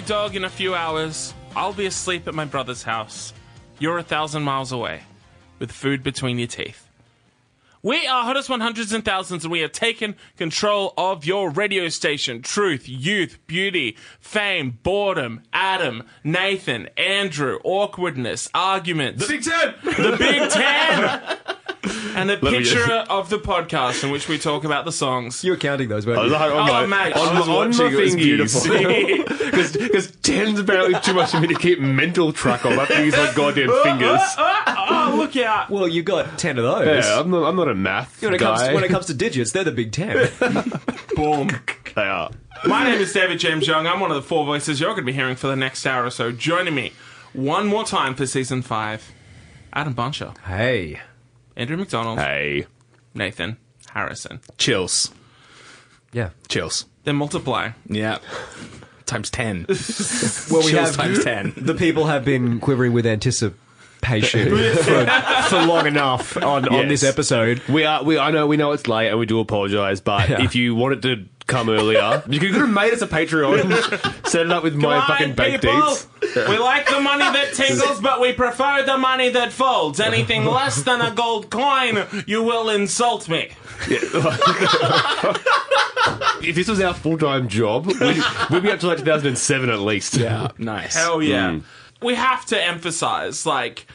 your dog in a few hours, I'll be asleep at my brother's house. You're a thousand miles away, with food between your teeth. We are Hottest 100s and Thousands, and we have taken control of your radio station. Truth, youth, beauty, fame, boredom, Adam, Nathan, Andrew, awkwardness, arguments. The Big Ten. The Big Ten! and a me picture of the podcast in which we talk about the songs. You were counting those, weren't I was like, on Oh, mate, on, I was my- on watching, my it was fingers. Because ten's apparently too much for me to keep mental track of. I have to use my goddamn fingers. Oh, look out! Well, you got ten of those. Yeah, I'm not, I'm not a math when, it guy. comes to, when it comes to digits, they're the big ten. Boom. they are. My name is David James Young. I'm one of the four voices you're going to be hearing for the next hour or so. Joining me one more time for season five, Adam Buncher, hey. Andrew McDonald, Hey, Nathan Harrison. Chills. Yeah. Chills. Then multiply. Yeah. Times 10. Well, we Chills have times 10. the people have been quivering with anticipation for, for long enough on, on this episode. we are. We I know we know it's late and we do apologise. But Yeah. if you wanted to come earlier, you could have made us a Patreon. set it up with my Come fucking on, bank people! deeds. We like the money that tingles, but we prefer the money that folds. Anything less than a gold coin, you will insult me. If this was our full time job, we'd, we'd be up to like 2007 at least. Yeah. Nice. Hell yeah. Mm. We have to emphasize, like,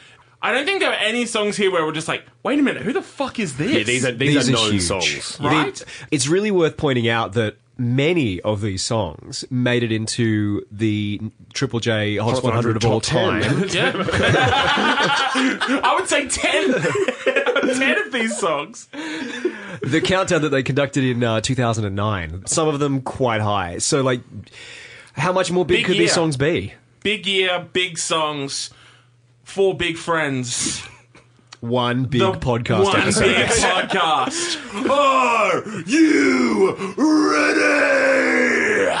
I don't think there are any songs here where we're just like, wait a minute, who the fuck is this? Yeah, these are these, are known huge. songs. Right? It's really worth pointing out that many of these songs made it into the Triple J Hottest 100 of all time. Yeah. I would say 10. 10 of these songs. the countdown that they conducted in uh, 2009, some of them quite high. So, like, how much more big, Big could year. these songs be? Big year, big songs, four big friends. One big The podcast one episode. big podcast. Are you ready?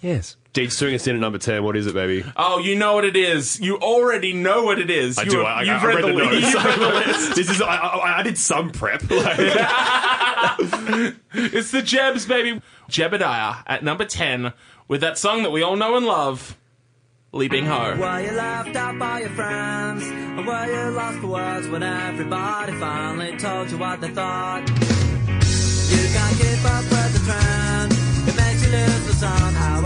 Yes. Deeds doing us in at number 10. What is it, baby? Oh, you know what it is. You already know what it is. I you do. have- I, you've I read, the, notes. you've read the list. this is. I, I, I did some prep. Like, It's the Jebs, baby. Jebediah at number 10 with that song that we all know and love, Leaving Home. Were you laughed at by your friends? Or were you lost for words when everybody finally told you what they thought? You can't keep up with the trend. It makes you lose the sound. How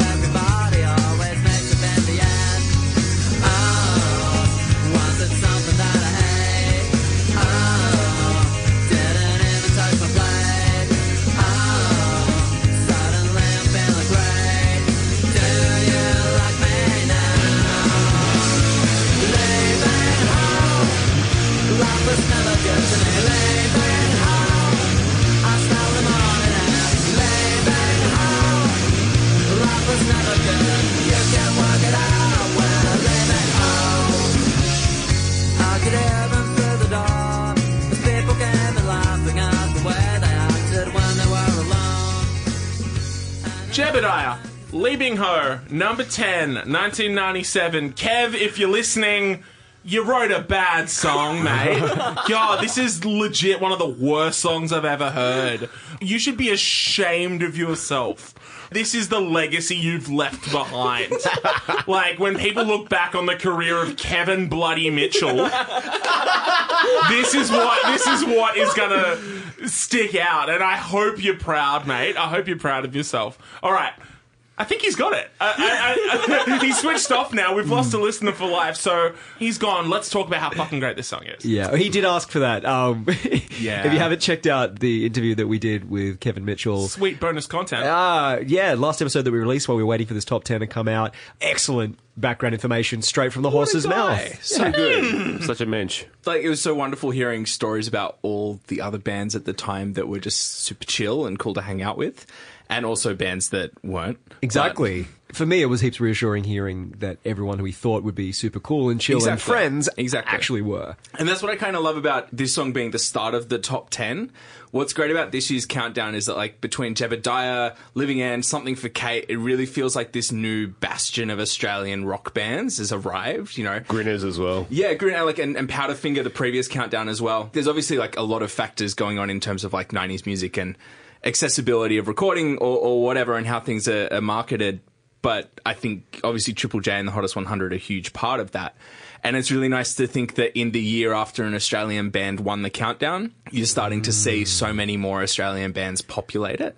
Jebediah, Leaving Home, number 10, 1997. Kev, if you're listening, you wrote a bad song, mate. God, this is legit one of the worst songs I've ever heard. You should be ashamed of yourself. This is the legacy you've left behind. like, when people look back on the career of Kevin Bloody Mitchell, this is what this is what is gonna stick out, and I hope you're proud, mate. I hope you're proud of yourself. All right. I think he's got it. I, I, I, he's switched off now. We've lost a listener for life, so he's gone. Let's talk about how fucking great this song is. Yeah, he did ask for that. Um, Yeah. If you haven't checked out the interview that we did with Kevin Mitchell, Sweet bonus content. Ah, yeah, last episode that we released while we were waiting for this top 10 to come out. Excellent background information straight from the horse's mouth. So good. such a mensch. like it was so wonderful hearing stories about all the other bands at the time that were just super chill and cool to hang out with, and also bands that weren't. Exactly. For me, it was heaps reassuring hearing that everyone who we thought would be super cool and chill and Exactly. friends Exactly. actually were. And that's what I kind of love about this song being the start of the top 10. What's great about this year's countdown is that, like, between Jebediah, Living End, Something for Kate, it really feels like this new bastion of Australian rock bands has arrived, you know? Grinners as well. Yeah, Green like and, and Powderfinger, the previous countdown as well. There's obviously like a lot of factors going on in terms of like 90s music and accessibility of recording or, or whatever and how things are, are marketed. but I think obviously Triple J and the Hottest 100 are a huge part of that. And it's really nice to think that in the year after an Australian band won the countdown, you're starting to see so many more Australian bands populate it.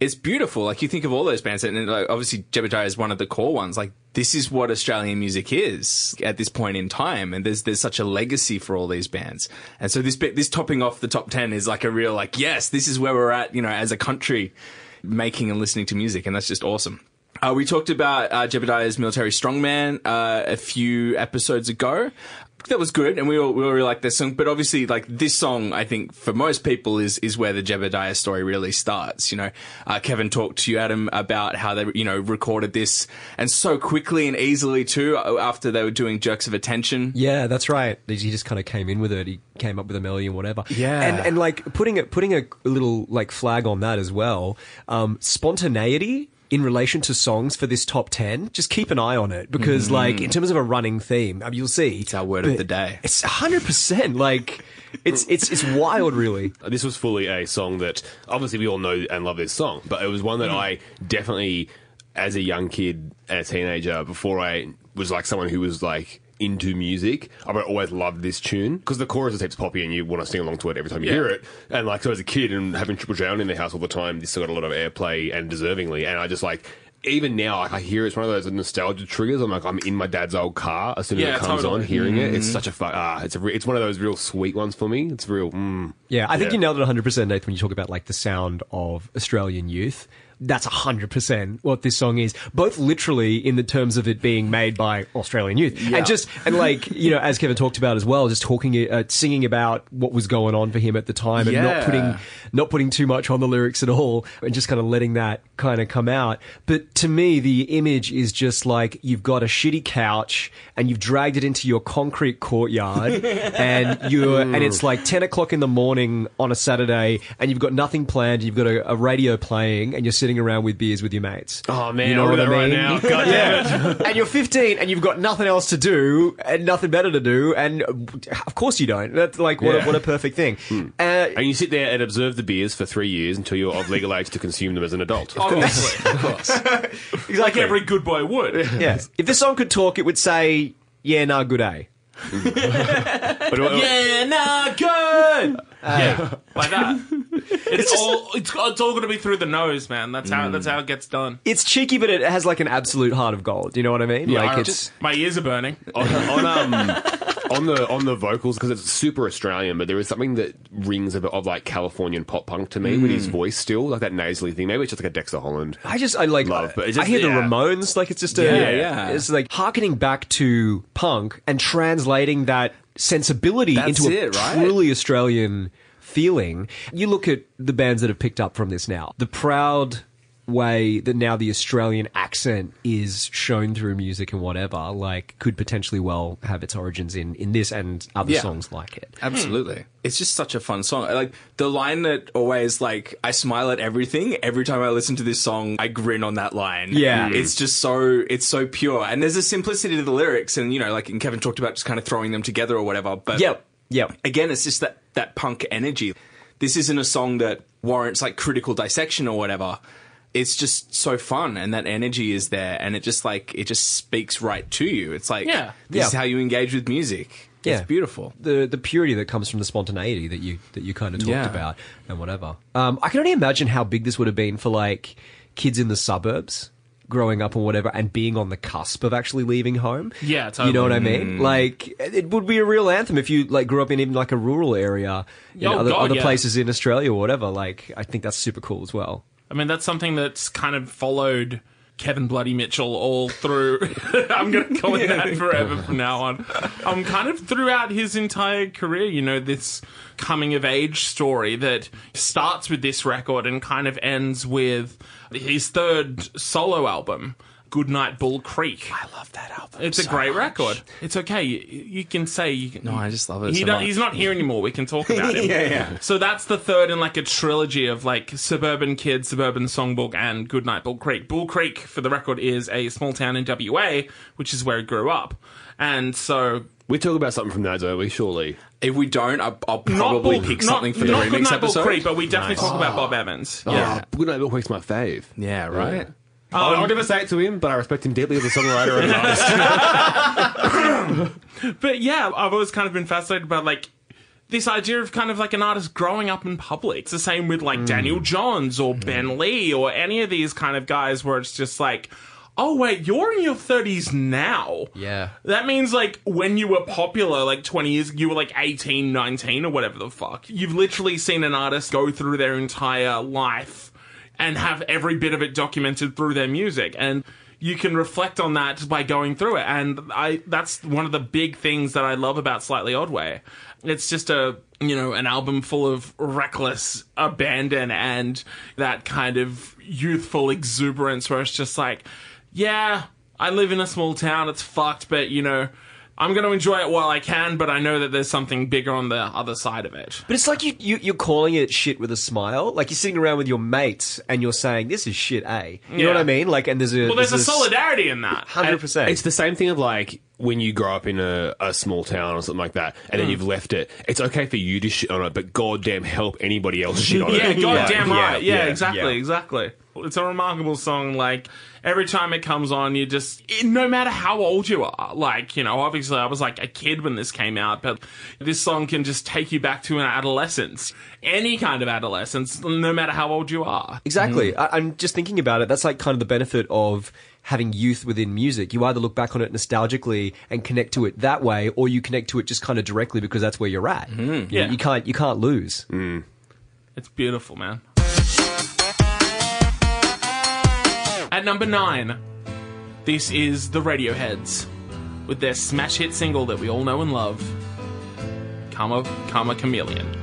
It's beautiful. Like you think of all those bands, and like, obviously Jebediah is one of the core ones. Like this is what Australian music is at this point in time, and there's there's such a legacy for all these bands. And so this bit, this topping off the top ten is like a real like yes, this is where we're at. You know, as a country, making and listening to music, and that's just awesome. Uh, we talked about uh, Jebediah's military strongman uh, a few episodes ago. That was good, and we all, we all really liked this song. But obviously, like this song, I think for most people is is where the Jebediah story really starts. You know, uh, Kevin talked to you, Adam, about how they you know recorded this and so quickly and easily too after they were doing Jerks of Attention. Yeah, that's right. He just kind of came in with it. He came up with a melody and whatever. Yeah. and and like putting it putting a little like flag on that as well. Um, spontaneity in relation to songs for this top ten. Just keep an eye on it because, mm-hmm. like, in terms of a running theme, I mean, you'll see It's our word of the day. It's hundred percent like it's it's it's wild, really. This was fully a song that obviously we all know and love this song, but it was one that mm. I definitely, as a young kid and a teenager, before I was like someone who was like into music, I've always loved this tune because the chorus is heaps poppy and you want to sing along to it every time you hear it. And like, so as a kid and having Triple J on in the house all the time, this got a lot of airplay and deservingly. And I just like, even now, like I hear it's one of those nostalgia triggers. I'm like, I'm in my dad's old car as soon as Yeah, it comes totally. on, hearing it. It's such a fu- ah, it's a re- it's one of those real sweet ones for me. It's real. Mm. Yeah, I think Yeah. you nailed it 100%, Nathan, when you talk about like the sound of Australian youth. That's 100% what this song is, both literally in the terms of it being made by Australian youth. And just, and like, you know, as Kevin talked about as well, just talking, uh, singing about what was going on for him at the time and not putting, not putting too much on the lyrics at all and just kind of letting that kind of come out. But to me, the image is just like you've got a shitty couch and you've dragged it into your concrete courtyard and you're, and it's like 10 o'clock in the morning on a Saturday and you've got nothing planned. You've got a, a radio playing and you're sitting around with beers with your mates. Oh man, You know I'll what I that right mean? now. God damn it. and you're 15 and you've got nothing else to do and nothing better to do. And of course you don't. That's like, what, a, what a perfect thing. Uh, And you sit there and observe the beers for three years until you're of legal age to consume them as an adult. Of Obviously. Of course. like every good boy would. yeah. If the song could talk, it would say, yeah, nah, good A. But, uh, Yeah, nah, good. yeah, like that. It's, all it's, it's all going to be through the nose, man. That's how that's how it gets done. It's cheeky, but it has like an absolute heart of gold. You know what I mean? like I- it's my ears are burning. on, on, um, on the on the vocals because it's super Australian, but there is something that rings a bit of like Californian pop punk to me with his mm. voice still, like that nasally thing. Maybe it's just like a Dexter Holland. I just I like Love, but it's I just- hear the. Ramones like it's just a Yeah, yeah. it's like harkening back to punk and translating that sensibility That's into a it, right? truly Australian feeling. You look at the bands that have picked up from this now. The proud way that now the Australian accent is shown through music and whatever, like could potentially well have its origins in in this and other Yeah. songs like it. Absolutely. It's just such a fun song. Like the line that always like I smile at everything. Every time I listen to this song, I grin on that line. Yeah. Mm. It's just so it's so pure. And there's a simplicity to the lyrics and you know, like and Kevin talked about just kind of throwing them together or whatever. But Yep. Yeah. again, it's just that that punk energy. This isn't a song that warrants like critical dissection or whatever. It's just so fun, and that energy is there, and it just like it just speaks right to you. It's like, Yeah. this Yeah. is how you engage with music. Yeah. It's beautiful. the the purity that comes from the spontaneity that you that you kind of talked Yeah. about and whatever. Um, I can only imagine how big this would have been for like kids in the suburbs growing up or whatever and being on the cusp of actually leaving home. Yeah, You know what I totally. mean? Like it would be a real anthem if you like grew up in even like a rural area in Oh, other, God, other yeah. places in Australia or whatever. Like I think that's super cool as well. I mean, that's something that's kind of followed Kevin Bloody Mitchell all through. I'm going to call him that forever from now on. Um, kind of throughout his entire career, you know, this coming of age story that starts with this record and kind of ends with his third solo album. Goodnight Bull Creek. I love that album. It's a great much. record. It's okay. You, you can say you can. No, I just love it He so much. He's not here anymore. We can talk about him. Yeah, yeah. So that's the third in like a trilogy of like Suburban Kid, Suburban Songbook, and Goodnight Bull Creek. Bull Creek, for the record, is a small town in WA, which is where he grew up. And so We talk about something from that, don't we? Surely. If we don't, I'll, I'll probably Bull, pick not, something for the not remix Goodnight episode. Bull Creek, but we definitely talk about Bob Evans. Oh, yeah. Oh, Good Night Milkweed's my fave. yeah, right. I'm not going to say it to him, but I respect him deeply as a songwriter and an artist. But yeah, I've always kind of been fascinated by like this idea of kind of like an artist growing up in public. It's the same with like Daniel mm. Johns or mm. Ben Lee or any of these kind of guys where it's just like, oh wait, you're in your 30s now. Yeah. That means like when you were popular, like 20 years, you were like 18, 19 or whatever the fuck. You've literally seen an artist go through their entire life and have every bit of it documented through their music. And you can reflect on that by going through it. And I, that's one of the big things that I love about Slightly Odway. It's just a, you know, an album full of reckless abandon and that kind of youthful exuberance where it's just like, yeah, I live in a small town. It's fucked, but you know, I'm going to enjoy it while I can. But I know that there's something bigger on the other side of it. But it's like you, you you're calling it shit with a smile. Like you're sitting around with your mates and you're saying this is shit, eh? You know what I mean? Like, and there's a Well, there's a solidarity in that. hundred percent. It's the same thing of like when you grow up in a, a small town or something like that, and then you've left it. It's okay for you to shit on it, but goddamn help anybody else shit on it. Yeah, it. goddamn Yeah, right. Yeah, yeah, exactly, yeah. exactly. It's a remarkable song. Like every time it comes on, you just, no matter how old you are, like you know, obviously I was like a kid when this came out, but this song can just take you back to an adolescence, any kind of adolescence, no matter how old you are. Exactly. Mm-hmm. I, I'm just thinking about it. That's like kind of the benefit of having youth within music. You either look back on it nostalgically and connect to it that way, or you connect to it just kind of directly because that's where you're at. Mm-hmm. You, Yeah. you can't you can't lose. Mm. It's beautiful, man. At number nine, this is the Radioheads with their smash hit single that we all know and love, Karma, Karma Chameleon.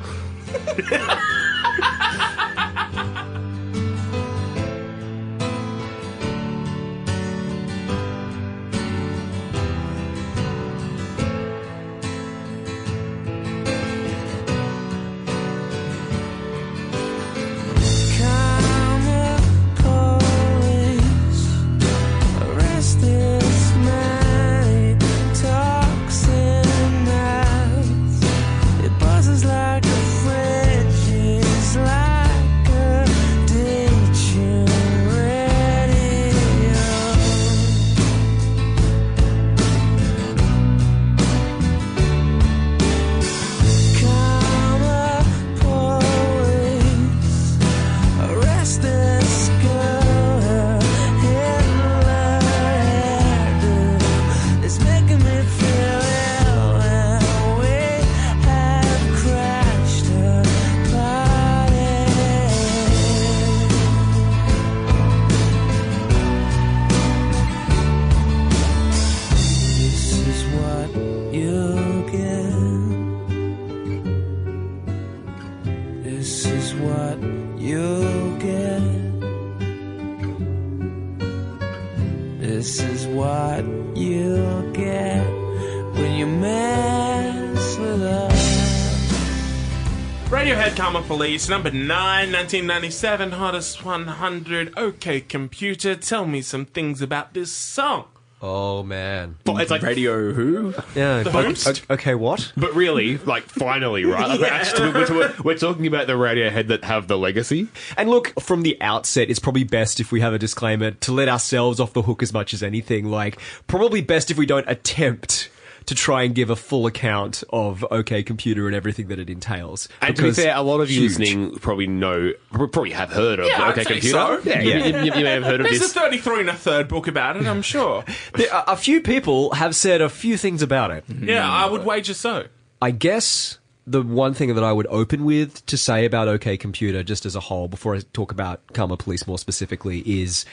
Radiohead number 9, 1997, hottest 100. Okay, computer, tell me some things about this song. Oh man. But it's like Radio Who? Yeah. The okay- host? Okay, what? But really, like, finally, right? Like, we're, actually, we're, we're, we're talking about the Radiohead that have the legacy. And look, from the outset, it's probably best if we have a disclaimer to let ourselves off the hook as much as anything. Like, probably best if we don't attempt to try and give a full account of OK Computer and everything that it entails. And to be Because- fair, a lot of you huge. listening probably know, probably have heard of Yeah, I'd OK say Computer. so. Yeah, you- You, you may have heard of There's this. a 33 and a third book about it, I'm sure. There are- a few people have said a few things about it. yeah, I would mm. wager so. I guess the one thing that I would open with to say about OK Computer, just as a whole, before I talk about Karma Police more specifically, is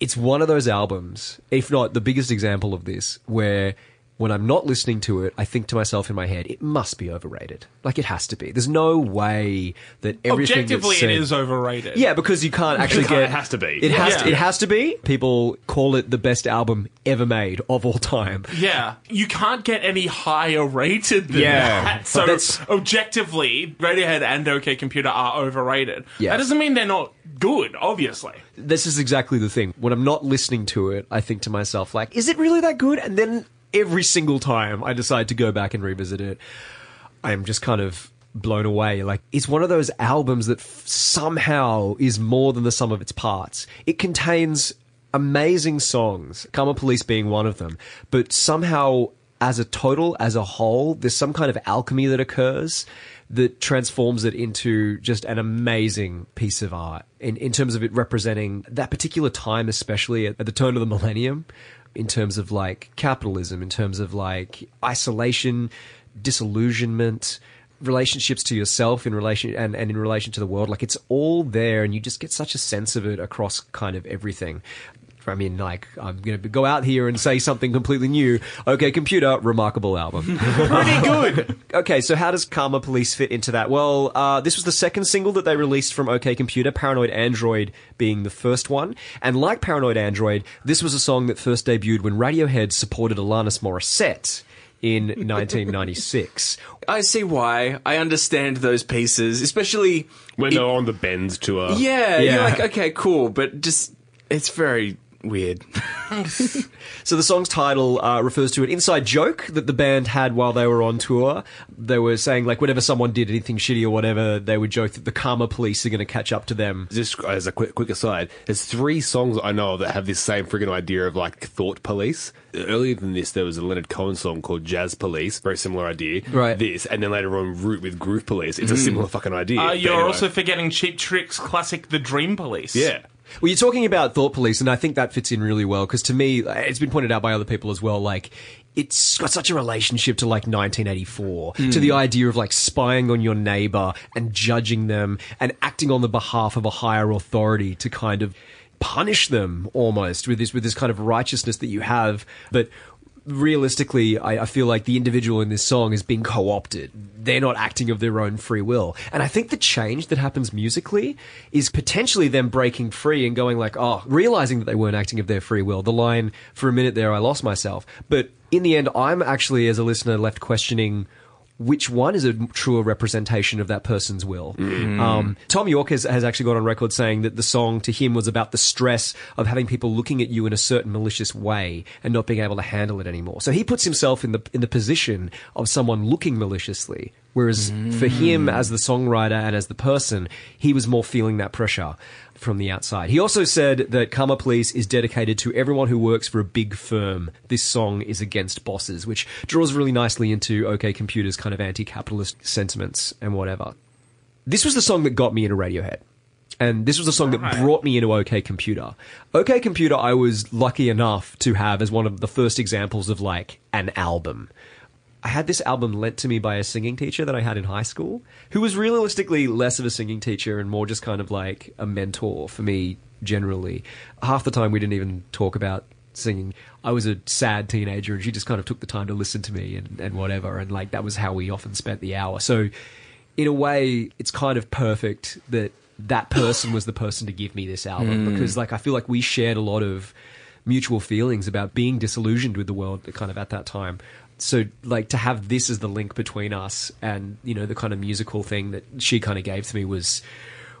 it's one of those albums, if not the biggest example of this, where when I'm not listening to it, I think to myself in my head, it must be overrated. Like it has to be. There's no way that everything Objectively, said- it is overrated. Yeah, because you can't actually get. it has to be. It has. Yeah. To, it has to be. People call it the best album ever made of all time. Yeah, you can't get any higher rated than Yeah, that. So that's- objectively, Radiohead and OK Computer are overrated. Yeah. That doesn't mean they're not good, obviously. this is exactly the thing. When I'm not listening to it, I think to myself, like, is it really that good? And then every single time I decide to go back and revisit it, I am just kind of blown away. Like, it's one of those albums that f- somehow is more than the sum of its parts. It contains amazing songs, Karma Police being one of them, but somehow as a total, as a whole, there's some kind of alchemy that occurs that transforms it into just an amazing piece of art in, in terms of it representing that particular time, especially at, at the turn of the millennium, in terms of like capitalism, in terms of like isolation, disillusionment, relationships to yourself in relation and, and in relation to the world. Like it's all there and you just get such a sense of it across kind of everything. I mean, like, I'm going to go out here and say something completely new. Okay, computer, remarkable album. Pretty good. Okay, so how does Karma Police fit into that? Well, uh, this was the second single that they released from OK Computer, Paranoid Android being the first one. And like Paranoid Android, this was a song that first debuted when Radiohead supported Alanis Morissette in 1996. I see why. I understand those pieces, especially When they're on the Bends tour. yeah, Yeah. You're like, okay, cool, but just it's very weird. So the song's title uh, refers to an inside joke that the band had while they were on tour. They were saying like whenever someone did anything shitty or whatever, they would joke that the karma police are going to catch up to them. Just as a quick, quick aside, there's three songs I know of that have this same friggin' idea of like thought police. Earlier than this, there was a Leonard Cohen song called Jazz Police, very similar idea. Right. This, and then later on, Root with Groove Police. It's a similar fucking idea. Uh, you're anyway. also forgetting Cheap Trick's classic The Dream Police. yeah. Well, you're talking about thought police, and I think that fits in really well because to me, it's been pointed out by other people as well. Like, it's got such a relationship to like 1984, to the hmm. idea of like spying on your neighbor and judging them and acting on the behalf of a higher authority to kind of punish them almost with this with this kind of righteousness that you have, but. Realistically, I, I feel like the individual in this song is being co-opted. They're not acting of their own free will. And I think the change that happens musically is potentially them breaking free and going like, oh, realizing that they weren't acting of their free will. The line, for a minute there, I lost myself. But in the end, I'm actually, as a listener, left questioning which one is a truer representation of that person's will. Um, Thom Yorke has, has actually gone on record saying that the song to him was about the stress of having people looking at you in a certain malicious way and not being able to handle it anymore. So he puts himself in the in the position of someone looking maliciously. Whereas for him, as the mm. songwriter and as the person, he was more feeling that pressure from the outside. He also said that Karma Police is dedicated to everyone who works for a big firm. This song is against bosses, which draws really nicely into OK Computer's kind of anti-capitalist sentiments and whatever. This was the song that got me into Radiohead. And this was the song that brought me into OK Computer. OK Computer, I was lucky enough to have as one of the first examples of like an album. I had this album lent to me by a singing teacher that I had in high school, who was realistically less of a singing teacher and more just kind of like a mentor for me generally. Half the time we didn't even talk about singing. I was a sad teenager and she just kind of took the time to listen to me and, and whatever. And like that was how we often spent the hour. So in a way, it's kind of perfect that that person was the person to give me this album hmm. because like I feel like we shared a lot of mutual feelings about being disillusioned with the world kind of at that time. So like to have this as the link between us and you know the kind of musical thing that she kind of gave to me was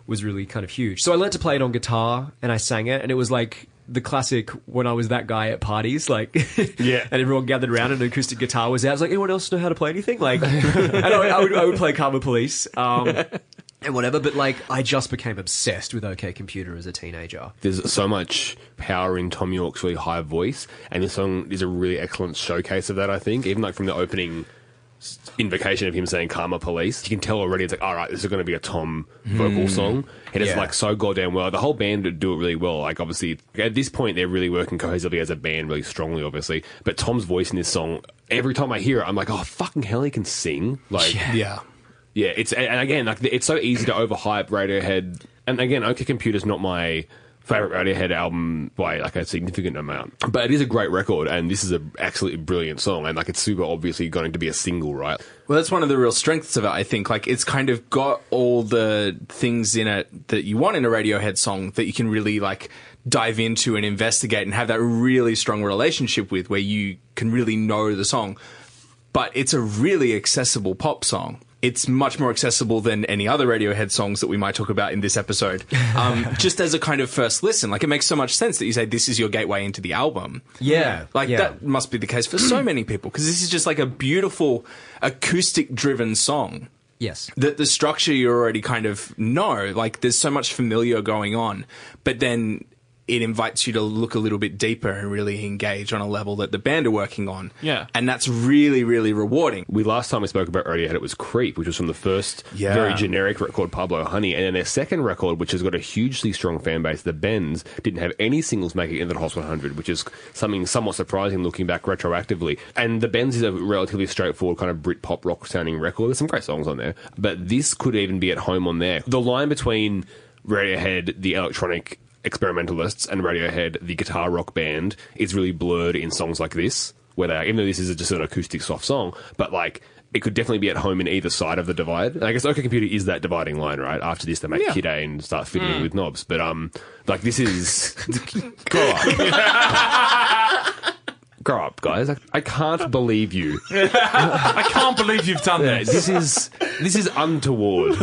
was really kind of huge. So I learned to play it on guitar and I sang it and it was like the classic when I was that guy at parties, like Yeah. and everyone gathered around and an acoustic guitar was out. I was like, anyone else know how to play anything? Like, I, I would I would play Karma Police. Um, and whatever, but like I just became obsessed with OK Computer as a teenager. There's so much power in Thom Yorke's really high voice, and this song is a really excellent showcase of that. I think, even like from the opening invocation of him saying "Karma Police," you can tell already. It's like, all right, this is going to be a Thom vocal mm. song. He does Yeah. like so goddamn well. The whole band do it really well. Like obviously, at this point, they're really working cohesively as a band, really strongly, obviously. But Thom's voice in this song, every time I hear it, I'm like, oh fucking hell, he can sing. Like, yeah. Yeah, it's and again like it's so easy to overhype Radiohead. And again, OK Computer's not my favorite Radiohead album by like a significant amount, but it is a great record, and this is a absolutely brilliant song, and like it's super obviously going to be a single, right? Well, that's one of the real strengths of it, I think. Like, it's kind of got all the things in it that you want in a Radiohead song that you can really, like, dive into and investigate and have that really strong relationship with where you can really know the song. But it's a really accessible pop song. It's much more accessible than any other Radiohead songs that we might talk about in this episode. Um, just as a kind of first listen, like it makes so much sense that you say this is your gateway into the album. Yeah, Like yeah. that must be the case for so many people because this is just like a beautiful acoustic driven song Yes. that the structure you already kind of know like there's so much familiar going on but then it invites you to look a little bit deeper and really engage on a level that the band are working on. Yeah. And that's really, really rewarding. We last time we spoke about Radiohead, it was Creep, which was from the first Yeah. very generic record, Pablo Honey, and then their second record, which has got a hugely strong fan base, The Bends, didn't have any singles making it into the Hot 100, which is something somewhat surprising looking back retroactively. And The Bends is a relatively straightforward kind of Brit pop rock sounding record. There's some great songs on there, but this could even be at home on there. The line between Radiohead, the electronic experimentalists, and Radiohead, the guitar rock band, is really blurred in songs like this, where they, even though this is just an acoustic soft song, but like it could definitely be at home in either side of the divide. And I guess OK Computer is that dividing line, right? After this, they make Kid A and start fiddling with knobs. But um, like this is grow up. Grow up, guys! I, I can't believe you. I can't believe you've done this. This is this is untoward.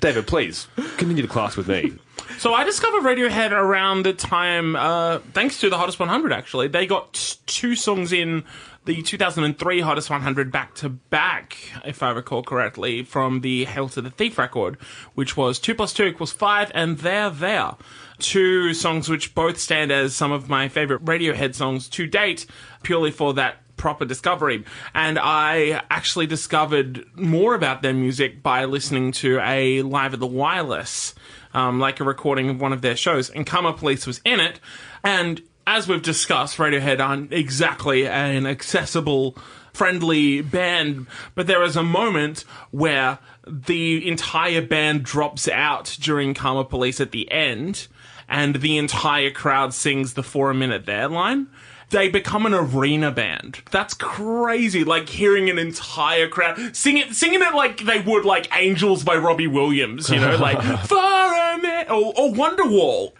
David, please continue to class with me. So I discovered Radiohead around the time, uh, thanks to the Hottest 100. Actually, they got t- two songs in the 2003 Hottest 100 back to back, if I recall correctly, from the Hail to the Thief record, which was two plus two equals five, and There There. Two songs which both stand as some of my favorite Radiohead songs to date, purely for that proper discovery. And I actually discovered more about their music by listening to a Live at the Wireless, um, like a recording of one of their shows. And Karma Police was in it. And as we've discussed, Radiohead aren't exactly an accessible, friendly band, but there is a moment where the entire band drops out during Karma Police at the end, and the entire crowd sings the four minute there line they become an arena band. That's crazy. Like hearing an entire crowd sing it, singing it like they would like Angels by Robbie Williams, you know, like for a minute, or, or Wonderwall,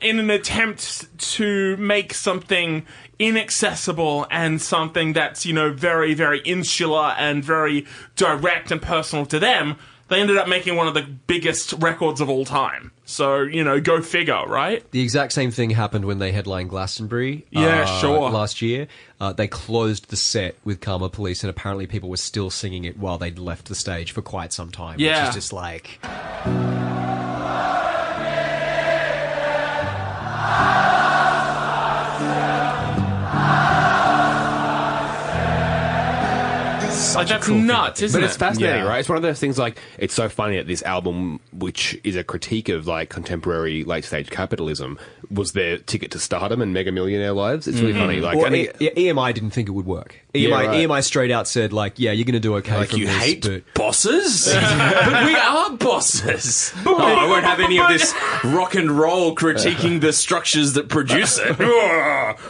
in an attempt to make something inaccessible and something that's you know very very insular and very direct and personal to them. They ended up making one of the biggest records of all time. So, you know, go figure, right? The exact same thing happened when they headlined Glastonbury. Yeah, uh, sure. Last year, uh, they closed the set with Karma Police, and apparently people were still singing it while they'd left the stage for quite some time. Yeah. which is just like Like that's nuts, isn't But it? it's fascinating, Yeah. right? It's one of those things like it's so funny that this album, which is a critique of like contemporary late stage capitalism, was their ticket to stardom and mega millionaire lives. It's really mm-hmm. funny. Like, I think- E- EMI didn't think it would work. EMI, Yeah, right. EMI straight out said, like, yeah, you're going to do okay Like from you this, hate but bosses, but we are bosses. Oh, I won't have any of this rock and roll critiquing the structures that produce it.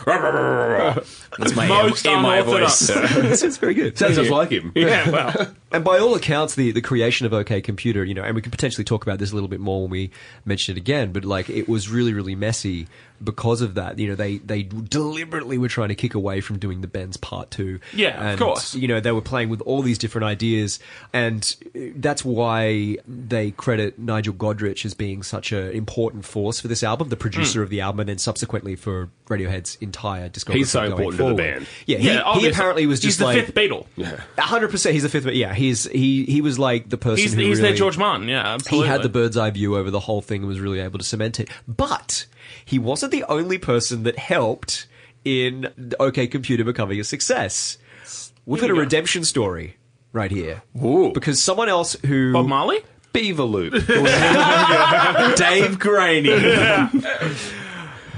That's my Most in my unorthodox. voice. it's very good. sounds just like him. yeah, well. And by all accounts, the, the creation of OK Computer, you know, and we could potentially talk about this a little bit more when we mention it again, but like it was really, really messy because of that. You know, they, they deliberately were trying to kick away from doing the Bends part two. Yeah, and, of course. You know, they were playing with all these different ideas, and that's why they credit Nigel Godrich as being such an important force for this album, the Hmm. producer of the album, and then subsequently for Radiohead's entire discography. He's so going important to the band. Yeah, he, Yeah, he obviously. apparently was He's just the like fifth Beatle. a hundred percent. He's the fifth. Yeah, he's he he was like the person He's, who he's really, their George Martin, yeah. absolutely. He had the bird's eye view over the whole thing and was really able to cement it. But he wasn't the only person that helped in OK Computer becoming a success. We've got a redemption story right here. Ooh. Because someone else who Bob Marley? Beaver Loop. Dave Graney.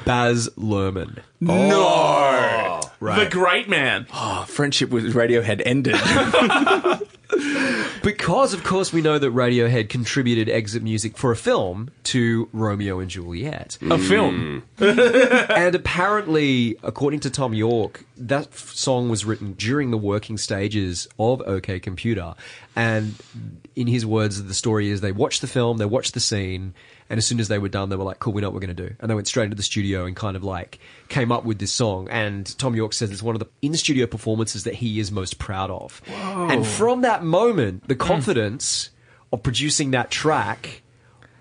Baz Luhrmann. No. Oh, the great man. Oh, friendship with Radiohead ended. Because, of course, we know that Radiohead contributed exit music for a film to Romeo and Juliet. A film. Mm. and apparently, according to Thom Yorke, that f- song was written during the working stages of OK Computer. And in his words, the story is they watched the film, they watched the scene, and as soon as they were done, they were like, cool, we know what we're going to do. And they went straight into the studio and kind of like came up with this song. And Thom Yorke says it's one of the in studio performances that he is most proud of. And from that moment, the confidence of producing that track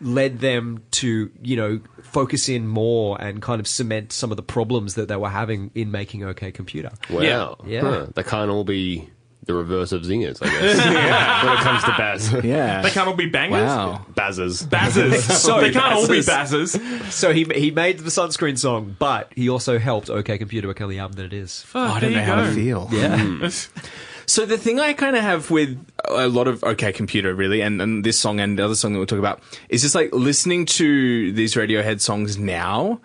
led them to, you know, focus in more and kind of cement some of the problems that they were having in making OK Computer. Wow. Yeah. Huh. They can't all be the reverse of zingers, I guess. when it comes to Baz. Yeah. They can't all be bangers. Wow. Bazzers. Bazzers. they can't all be bazzers. bazzers. So he he made the sunscreen song, but he also helped OK Computer become the album that it is. Oh, I don't know how go. to feel. Yeah. Hmm. So the thing I kind of have with a lot of OK Computer really, and, and this song and the other song that we'll talk about, is just like listening to these Radiohead songs now.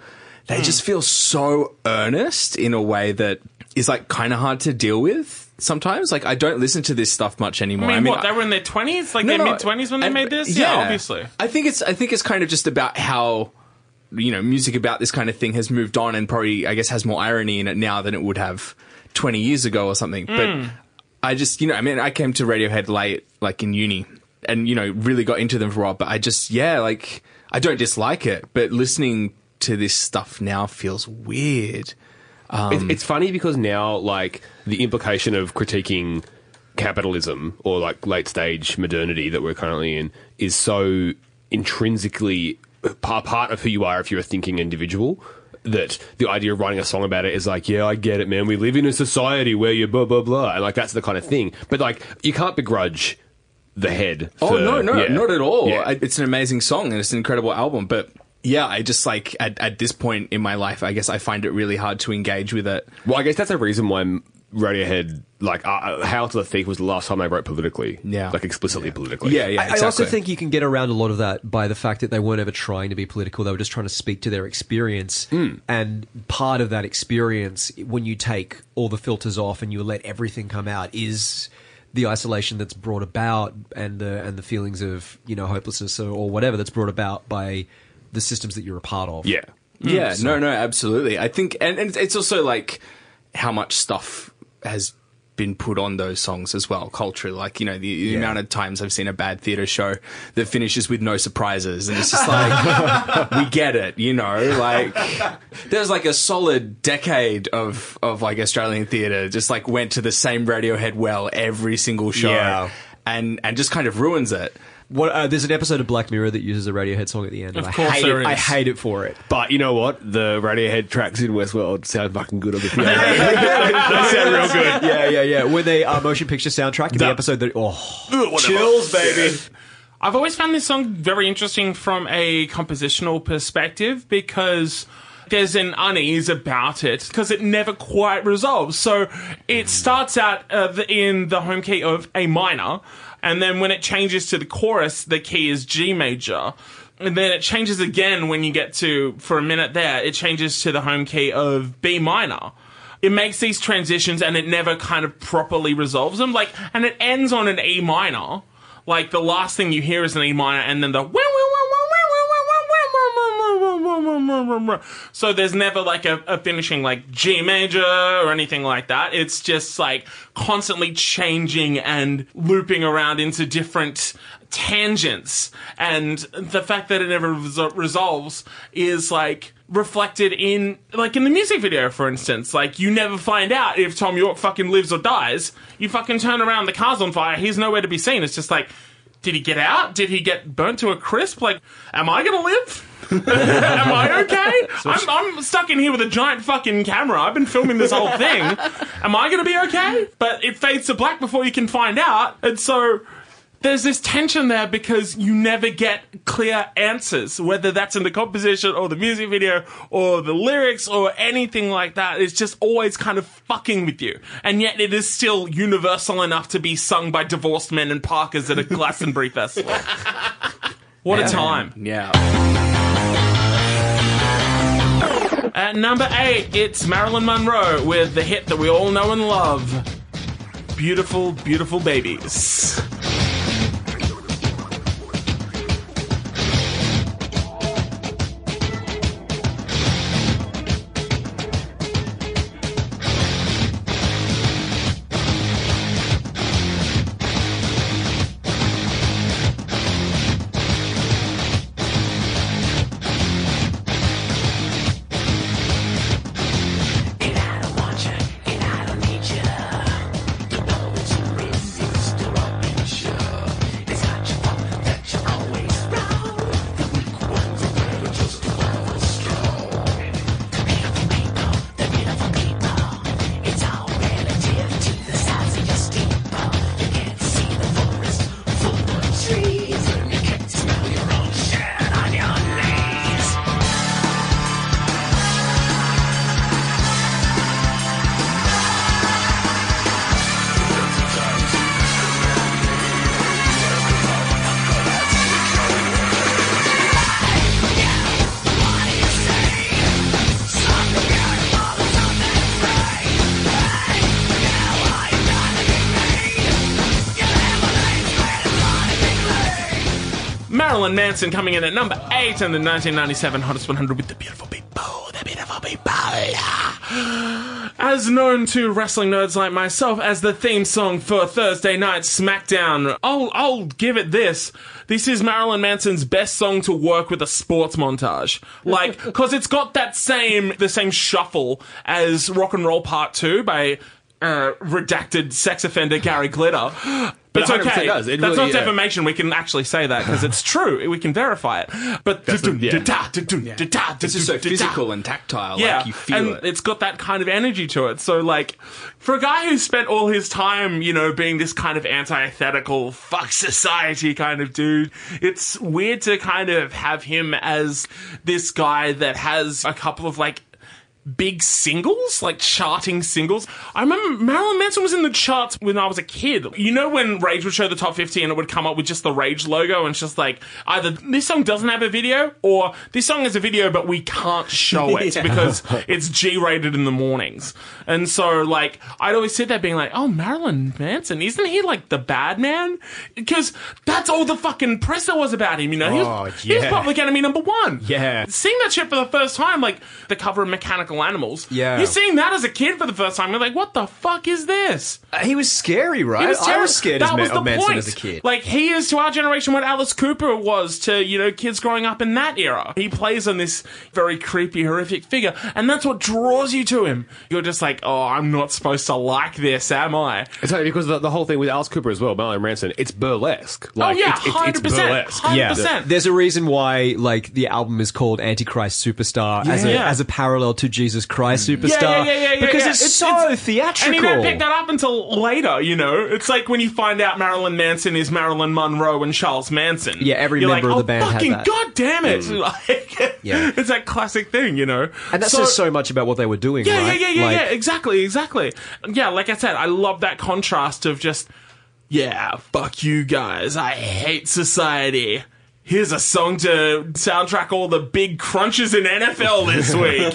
They hmm. just feel so earnest in a way that is like kind of hard to deal with sometimes. Like I don't listen to this stuff much anymore. I mean, what? They were in their twenties, like their mid twenties when they and- made this. Yeah, obviously. I think it's I think it's kind of just about how you know music about this kind of thing has moved on and probably I guess has more irony in it now than it would have 20 years ago or something. Mm. But I just you know I mean I came to Radiohead late like in uni and you know really got into them for a while. But I just yeah like I don't dislike it, but listening to this stuff now feels weird. It's, um, it's funny because now, like, the implication of critiquing capitalism or like late stage modernity that we're currently in is so intrinsically part, part of who you are if you're a thinking individual. That the idea of writing a song about it is like, yeah, I get it, man. We live in a society where you blah blah blah, and like that's the kind of thing. But like, you can't begrudge the head. Oh no, no, yeah. not at all. Yeah. It's an amazing song and it's an incredible album. But yeah, I just like at, at this point in my life, I guess I find it really hard to engage with it. Well, I guess that's a reason why Radiohead, like, uh, "Hail to the Thief" was the last time they wrote politically. Yeah. like explicitly politically. Yeah, yeah. I, I also think you can get around a lot of that by the fact that they weren't ever trying to be political. They were just trying to speak to their experience. And part of that experience, when you take all the filters off and you let everything come out, is the isolation that's brought about and the and the feelings of you know hopelessness or, or whatever that's brought about by the systems that you're a part of. yeah. Mm. Yeah, no, no, absolutely. I think, and, and it's also like how much stuff has been put on those songs as well, culturally. Like, you know, the, the Yeah. amount of times I've seen a bad theatre show that finishes with no surprises. And it's just like, we get it, you know? Like, there's like a solid decade of, of like Australian theatre just like went to the same Radiohead well every single show. Yeah. And, and just kind of ruins it. What, uh, there's an episode of Black Mirror that uses a Radiohead song at the end. Of and course I hate there it. I hate it for it. But you know what? The Radiohead tracks in Westworld sound fucking good on the piano. they sound real good. Yeah, yeah, yeah. When they uh, motion picture soundtrack in the That- episode that oh Chills, baby. I've always found this song very interesting from a compositional perspective because there's an unease about it because it never quite resolves. So it starts out uh, the- in the home key of A minor, and then when it changes to the chorus, the key is G major. And then it changes again when you get to, for a minute there, it changes to the home key of B minor it makes these transitions and it never kind of properly resolves them. Like, and it ends on an E minor. Like the last thing you hear is an E minor, and then the so there's never like a, a finishing like G major or anything like that. It's just like constantly changing and looping around into different tangents. And the fact that it never resol- resolves is like reflected in like in the music video for instance. Like you never find out if Thom Yorke fucking lives or dies. You fucking turn around the car's on fire he's nowhere to be seen. It's just like did he get out? Did he get burnt to a crisp? Like am i gonna live am i okay I'm, I'm stuck in here with a giant fucking camera i've been filming this whole thing am i gonna be okay but it fades to black before you can find out and so there's this tension there because you never get clear answers, whether that's in the composition or the music video or the lyrics or anything like that. It's just always kind of fucking with you. And yet it is still universal enough to be sung by divorced men and Parkers at a Glastonbury festival. What a time. Yeah. At number eight, it's Marilyn Monroe with the hit that we all know and love Beautiful, Beautiful Babies. Manson coming in at number eight in the 1997 Hottest 100 with the beautiful people. The beautiful people. As known to wrestling nerds like myself as the theme song for Thursday Night SmackDown, I'll, I'll give it this. This is Marilyn Manson's best song to work with a sports montage. Like, cause it's got that same, the same shuffle as Rock and Roll Part 2 by, uh, redacted sex offender Gary Glitter. But it's 100% okay. does. It That's really- not yeah. defamation. We can actually say that because it's true. We can verify it. But this is so physical and tactile. yeah, Like you feel and it. has got that kind of energy to it. So, like, for a guy who spent all his time, you know, being this kind of antithetical, fuck society kind of dude, it's weird to kind of have him as this guy that has a couple of, like, big singles, like charting singles. I remember Marilyn Manson was in the charts when I was a kid. You know when Rage would show the top 50 and it would come up with just the Rage logo and it's just like either this song doesn't have a video or this song has a video but we can't show it because it's G-rated in the mornings. And so like I'd always sit there being like, "Oh, Marilyn Manson, isn't he like the bad man?" Because that's all the fucking press there was about him, you know. He was, Oh, he was yeah. public enemy number 1. Yeah. Seeing that shit for the first time, like the cover of Mechanical Animals. Yeah. You're seeing that as a kid for the first time. You're like, what the fuck is this? Uh, he was scary, right? He was I was scared that as was Ma- the of Manson point. as a kid. Like he is to our generation what Alice Cooper was to you know kids growing up in that era. He plays on this very creepy, horrific figure, and that's what draws you to him. You're just like, oh, I'm not supposed to like this, am I? It's like, because the, the whole thing with Alice Cooper as well, Marilyn Manson, it's burlesque. Oh, like, oh yeah, it's, it's, hundred it's percent, burlesque. hundred yeah, percent. there's a reason why like the album is called Antichrist Superstar as a as a parallel to Jesus Christ Superstar Yeah, yeah, yeah, yeah, because yeah. it's, so theatrical. And you don't pick that up until later, you know? It's like when you find out Marilyn Manson is Marilyn Monroe and Charles Manson. Yeah, every You're member like, of the oh, band had fucking that." Mm. god damn it! Like, Yeah. It's that classic thing, you know? and that says so much about what they were doing. Yeah, right? yeah, yeah, yeah, Like, yeah, exactly, exactly. Yeah, like I said, I love that contrast of just, yeah, fuck you guys, I hate society. Here's a song to soundtrack all the big crunches in NFL this week.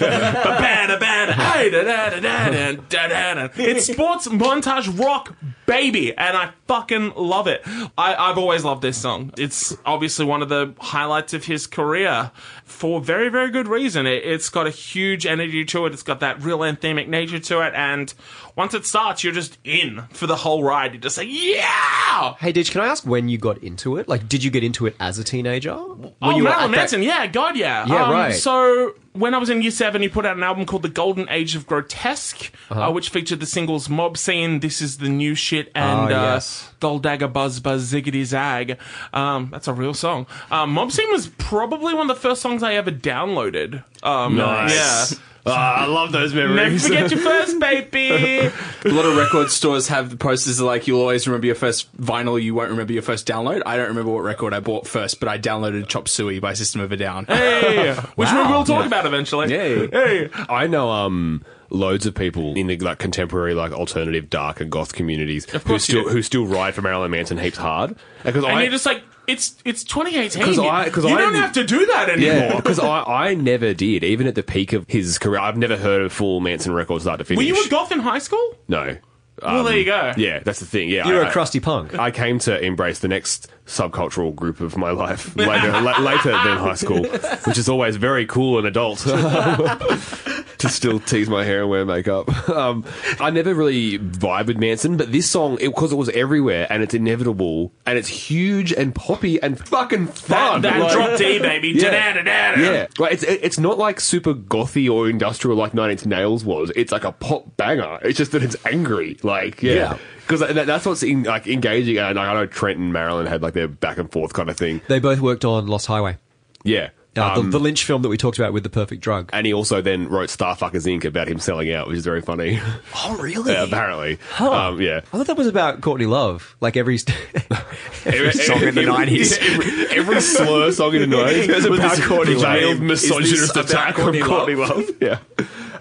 It's sports montage rock, baby, and I fucking love it. I, I've always loved this song. It's obviously one of the highlights of his career for very, very good reason. It, it's got a huge energy to it. It's got that real anthemic nature to it, and once it starts, you're just in for the whole ride. You're just like, yeah! Hey, Ditch, can I ask when you got into it? Like, did you get into it as a teenager? When oh, you were Marilyn at that- Manson, yeah, God, yeah. Yeah, Um, right. So when I was in year seven, he put out an album called The Golden Age of Grotesque, Uh-huh. uh, which featured the singles Mob Scene, This Is the New Shit, and uh, yes. Gold Dagger Buzz Buzz Ziggity Zag. Um, that's a real song. Um, Mob Scene was probably one of the first songs I ever downloaded. Um, Nice. Yeah. Ah, I love those memories. Never memories. forget your first, baby. A lot of record stores have the posters that, like you'll always remember your first vinyl, you won't remember your first download. I don't remember what record I bought first, but I downloaded Chop Suey by System of a Down. hey, which we will talk about eventually. Yay. Hey. I know um loads of people in the like contemporary like alternative dark and goth communities who still who still ride for Marilyn Manson heaps hard because And I you're just like, it's it's 2018. 'Cause You- I- 'cause you I don't have to do that anymore. yeah because I I never did even at the peak of his career I've never heard of full Manson record start to finish Were you a goth in high school? no Well, there you go. yeah that's the thing yeah You were I- a crusty punk. I came to embrace the next subcultural group of my life later, la- later than high school, which is always very cool and adult. to still tease my hair and wear makeup. Um, I never really vibe with Manson, but this song, because it, was everywhere and it's inevitable and it's huge and poppy and fucking fun. That, that Like- drop D, baby. Yeah. Yeah, like it's it's not like super gothy or industrial like Nine Inch Nails was. It's like a pop banger. It's just that it's angry. Like yeah, Yeah. because that, that's what's in, like engaging. And I know Trent and Marilyn had like their back and forth kind of thing. They both worked on Lost Highway, Yeah. uh, Um, the, the Lynch film that we talked about with the perfect drug. and he also then wrote Starfuckers Inc. about him selling out, which is very funny. Oh, really? Yeah, apparently. Um, yeah. I thought that was about Courtney Love. Like every, st- every song in the Every- nineties. Every, every slur song in the 90s It was about Courtney Love. misogynist attack from Courtney Courtney Love. yeah.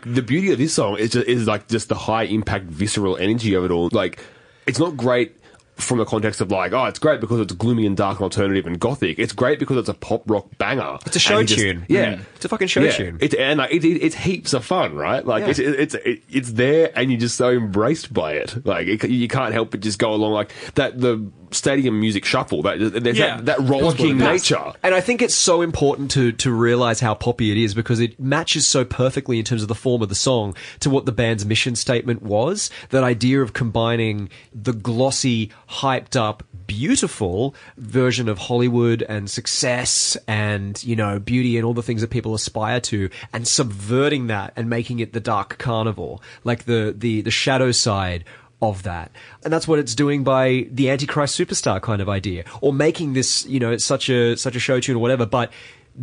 The beauty of this song is just, is like just the high impact visceral energy of it all. Like, it's not great from the context of like, oh, it's great because it's gloomy and dark and alternative and gothic. It's great because it's a pop rock banger. It's a show just- tune. Yeah. Mm. It's a fucking show yeah. tune. It's and like it, it, it's heaps of fun, right? Like Yeah. it's it's it, it's there, and you're just so embraced by it. Like it, you can't help but just go along like that. The stadium music shuffle. That there's Yeah. that, that rollicking nature. And I think it's so important to to realize how poppy it is because it matches so perfectly in terms of the form of the song to what the band's mission statement was. That idea of combining the glossy, hyped up, beautiful version of Hollywood and success and you know beauty and all the things that people aspire to, and subverting that and making it the dark carnival, like the the the shadow side of that. And that's what it's doing by the Antichrist superstar kind of idea. Or making this, you know, such a such a show tune or whatever, but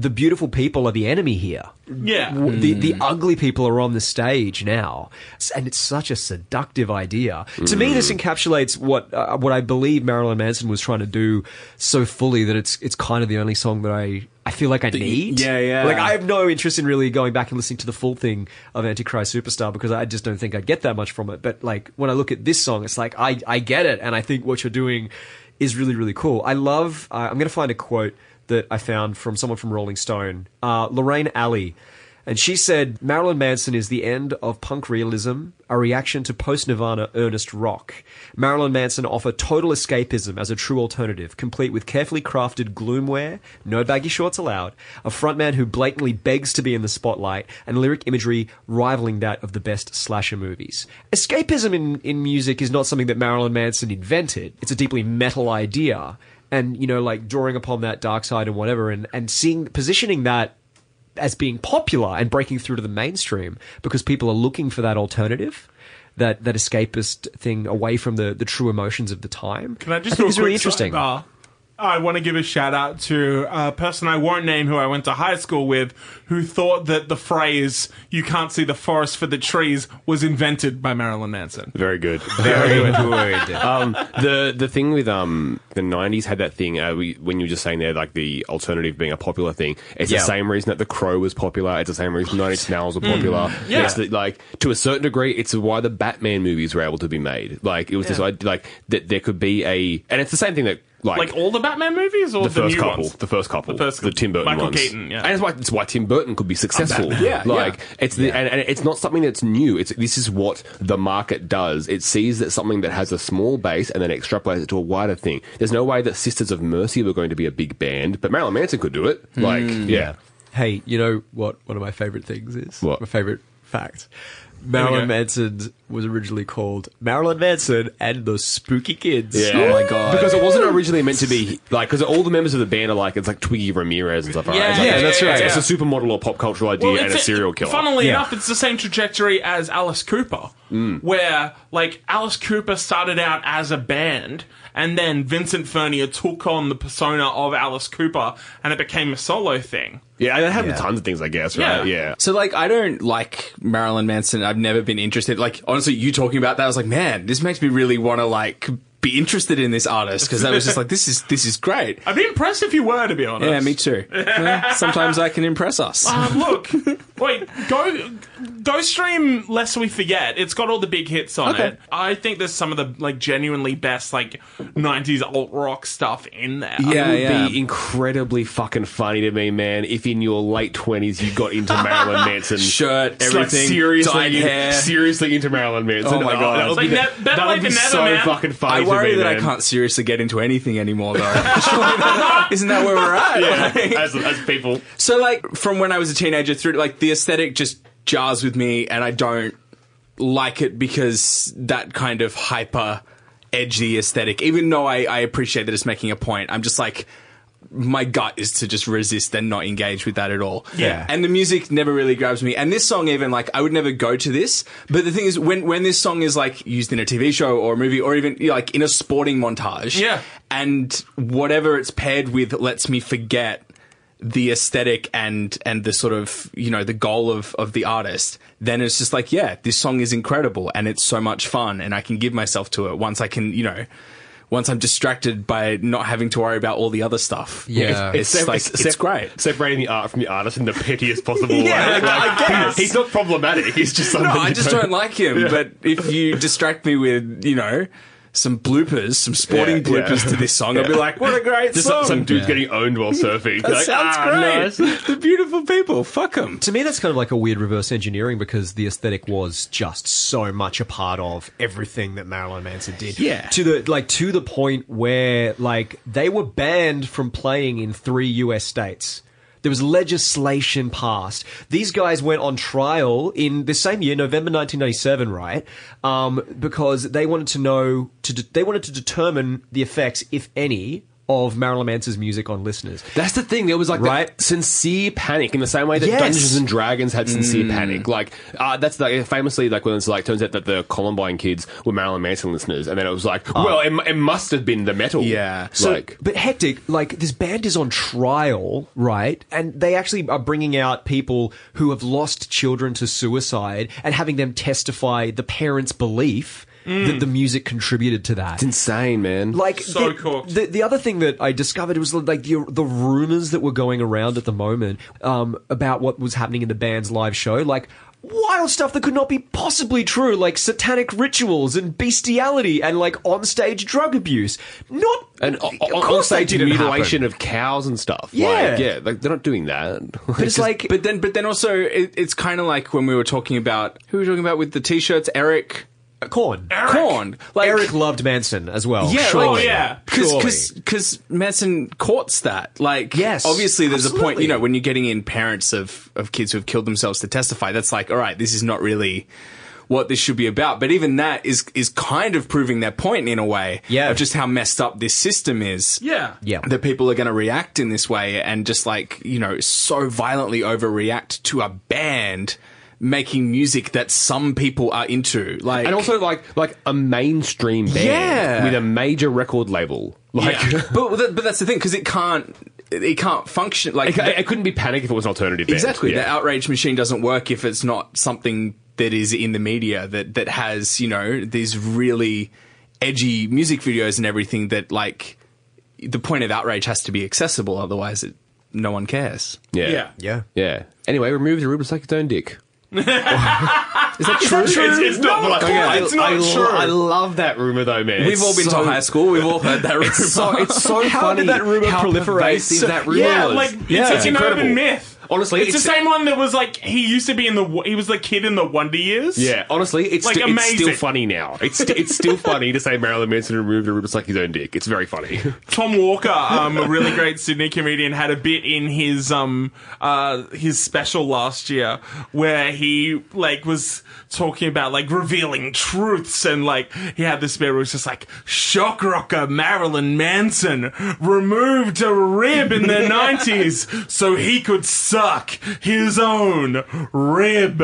the beautiful people are the enemy here. Yeah. W- The the ugly people are on the stage now, and it's such a seductive idea. To me, this encapsulates what uh, what I believe Marilyn Manson was trying to do so fully that it's it's kind of the only song that I I feel like I need. yeah, yeah. Like I have no interest in really going back and listening to the full thing of Antichrist Superstar because I just don't think I'd get that much from it. But like when I look at this song, it's like I I get it, and I think what you're doing is really really cool. I love. Uh, I'm going to find a quote that I found from someone from Rolling Stone, uh, Lorraine Ali. And she said Marilyn Manson is the end of punk realism, a reaction to post Nirvana earnest rock. Marilyn Manson offer total escapism as a true alternative, complete with carefully crafted gloomwear, no baggy shorts allowed, a frontman who blatantly begs to be in the spotlight, and lyric imagery rivaling that of the best slasher movies. Escapism in, in music is not something that Marilyn Manson invented. It's a deeply metal idea. And, you know, like drawing upon that dark side and whatever and, and seeing, positioning that as being popular and breaking through to the mainstream because people are looking for that alternative, that that escapist thing away from the, the true emotions of the time. Can I just think do a it's really interesting. sidebar? I want to give a shout out to a person I won't name who I went to high school with who thought that the phrase, you can't see the forest for the trees, was invented by Marilyn Manson. Very good. Very good. um, the the thing with um the '90s had that thing uh, we, when you were just saying there, like the alternative being a popular thing. It's Yeah. the same reason that The Crow was popular. It's the same reason Nine Inch Nails were popular. Yeah. It's the, like to a certain degree, it's why the Batman movies were able to be made. Like it was this idea, like that there could be a, and it's the same thing that like. Like all the Batman movies or the the, first new couple, ones? the first couple, The first the Tim Burton Michael ones. Keaton, yeah. and it's why it's why Tim Burton could be successful. Yeah, like yeah. it's the, and, and it's not something that's new. It's this is what the market does. It sees that something that has a small base and then extrapolates it to a wider thing. There's no way that Sisters of Mercy were going to be a big band, but Marilyn Manson could do it. Like, hmm. yeah. Hey, you know what one of my favorite things is? What? My favorite fact. We Marilyn. Manson was originally called Marilyn Manson and the Spooky Kids. Yeah. Oh my God. Because it wasn't originally meant to be like because all the members of the band are like it's like Twiggy Ramirez and stuff. right? Yeah, It's like- yeah, it's- that's right, It's, yeah. a supermodel or pop cultural idea and a it's- serial killer. Funnily Yeah. enough, it's the same trajectory as Alice Cooper, Mm. where like Alice Cooper started out as a band, and then Vincent Furnier took on the persona of Alice Cooper, and it became a solo thing. yeah, and it happened Yeah. tons of things, I guess. Right? Yeah. Yeah. So like I don't like Marilyn Manson. I've never been interested. Like honestly, you talking about that, I was like, man, this makes me really want to like be interested in this artist because I was just like, this is this is great. I'd be impressed if you were, to be honest. Yeah, me too. Well, sometimes I can impress us. Um, look, wait, go go stream Lest We Forget. It's got all the big hits on Okay. it. I think there's some of the like genuinely best like '90s alt rock stuff in there. Yeah, it would yeah. be incredibly fucking funny to me, man, if in your late twenties you got into Marilyn Manson. Shirt, It's like everything, seriously, dyed hair. seriously into Marilyn Manson. Oh my God. that would be, ne- better that would be never, so man. fucking funny. I worry to me, that I can't seriously get into anything anymore, though. Surely that- Isn't that where we're at? Like- as, as people. So, like, from when I was a teenager through, like, the aesthetic just jars with me, and I don't like it because that kind of hyper edgy aesthetic, even though I, I appreciate that it's making a point, I'm just like, my gut is to just resist and not engage with that at all. Yeah. And the music never really grabs me. And this song even like I would never go to this. But the thing is when when this song is like used in a TV show or a movie or even you know, like in a sporting montage. Yeah. And whatever it's paired with lets me forget the aesthetic and and the sort of you know the goal of of the artist then it's just like yeah this song is incredible and it's so much fun and I can give myself to it once I can you know once I'm distracted by not having to worry about all the other stuff Yeah. it's, sep- like it's, great Separating the art from the artist in the pettiest possible Yeah, way. I- I guess. He's not problematic. He's just no I just you don't like him but if you distract me with you know some bloopers, some sporting Yeah, bloopers yeah. to this song, I'll be like, what a great Just song. some, some dude's getting owned while surfing. that Like, sounds "Ah, great. nice." The beautiful people. Fuck them. To me, that's kind of like a weird reverse engineering because the aesthetic was just so much a part of everything that Marilyn Manson did. Yeah. To the like to the point where like they were banned from playing in three US states. There was legislation passed. These guys went on trial in the same year, November 1997, right? Um, because they wanted to know, to de- they wanted to determine the effects, if any, of Marilyn Manson's music on listeners. That's the thing. There was like Right. that sincere panic in the same way that Yes. Dungeons and Dragons had sincere panic. Like uh, that's like famously like when it's like turns out that the Columbine kids were Marilyn Manson listeners, and then it was like, well, it, it must have been the metal. Yeah. So, like but hectic, like this band is on trial, right? And they actually are bringing out people who have lost children to suicide and having them testify the parents' belief that the music contributed to that. it's insane, man. Like So the, cooked. The, the other thing that I discovered was like the the rumors that were going around at the moment um, about what was happening in the band's live show, like wild stuff that could not be possibly true, like satanic rituals and bestiality and like onstage drug abuse. Not and of on, on course they stage didn't mutilation happen. of cows and stuff. Yeah. like, yeah, like they're not doing that. But it's like But then, but then also, it, it's kind of like when we were talking about who were we talking about with the t-shirts, Eric Korn. Korn. Like Eric loved Manson as well. Yeah, surely. Oh, yeah. Surely. because Manson courts that. Like, Yes, obviously, there's a point. You know, when you're getting in parents of of kids who have killed themselves to testify, that's like, all right, this is not really what this should be about. But even that is is kind of proving their point in a way. Yeah. of just how messed up this system is. Yeah. Yeah. That people are going to react in this way and just like, you know, so violently overreact to a band making music that some people are into. Like, and also like like a mainstream band Yeah. with a major record label. Like but th- but that's the thing because it can't it can't function like it, ca- it couldn't be Panic if it was an alternative. band. exactly Yeah. the outrage machine doesn't work if it's not something that is in the media that that has you know these really edgy music videos and everything that like the point of outrage has to be accessible otherwise it, no one cares yeah. Yeah. Yeah. Yeah. Anyway, remove the Rubens like its own dick. Is that true It's, it's not, Well, like, it's not I, true. I love that rumor though, man. we've It's all been so, to high school we've all heard that rumor. It's so, it's so How funny did that rumor how proliferate? So- that rumor yeah, was. like yeah, it's, an incredible. urban myth. Honestly, it's, it's- the same one that was like he used to be in the he was the kid in the Wonder Years. Yeah, honestly, it's, Like, sti- it's still funny now. It's st- it's still funny to say Marilyn Manson removed the Rubens like his own dick. It's very funny. Tom Walker, um, a really great Sydney comedian, had a bit in his um uh his special last year where he like was talking about like revealing truths and like he had this bit where it was just like shock rocker Marilyn Manson removed a rib in the nineties so he could suck his own rib.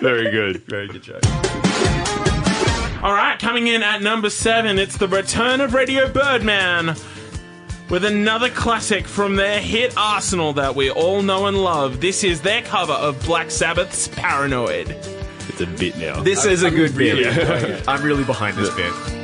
very good. Very good joke. All right, coming in at number seven, it's the return of Radio Birdman with another classic from their hit arsenal that we all know and love. This is their cover of Black Sabbath's Paranoid. It's a bit now. This is a good bit. really I'm really behind this bit.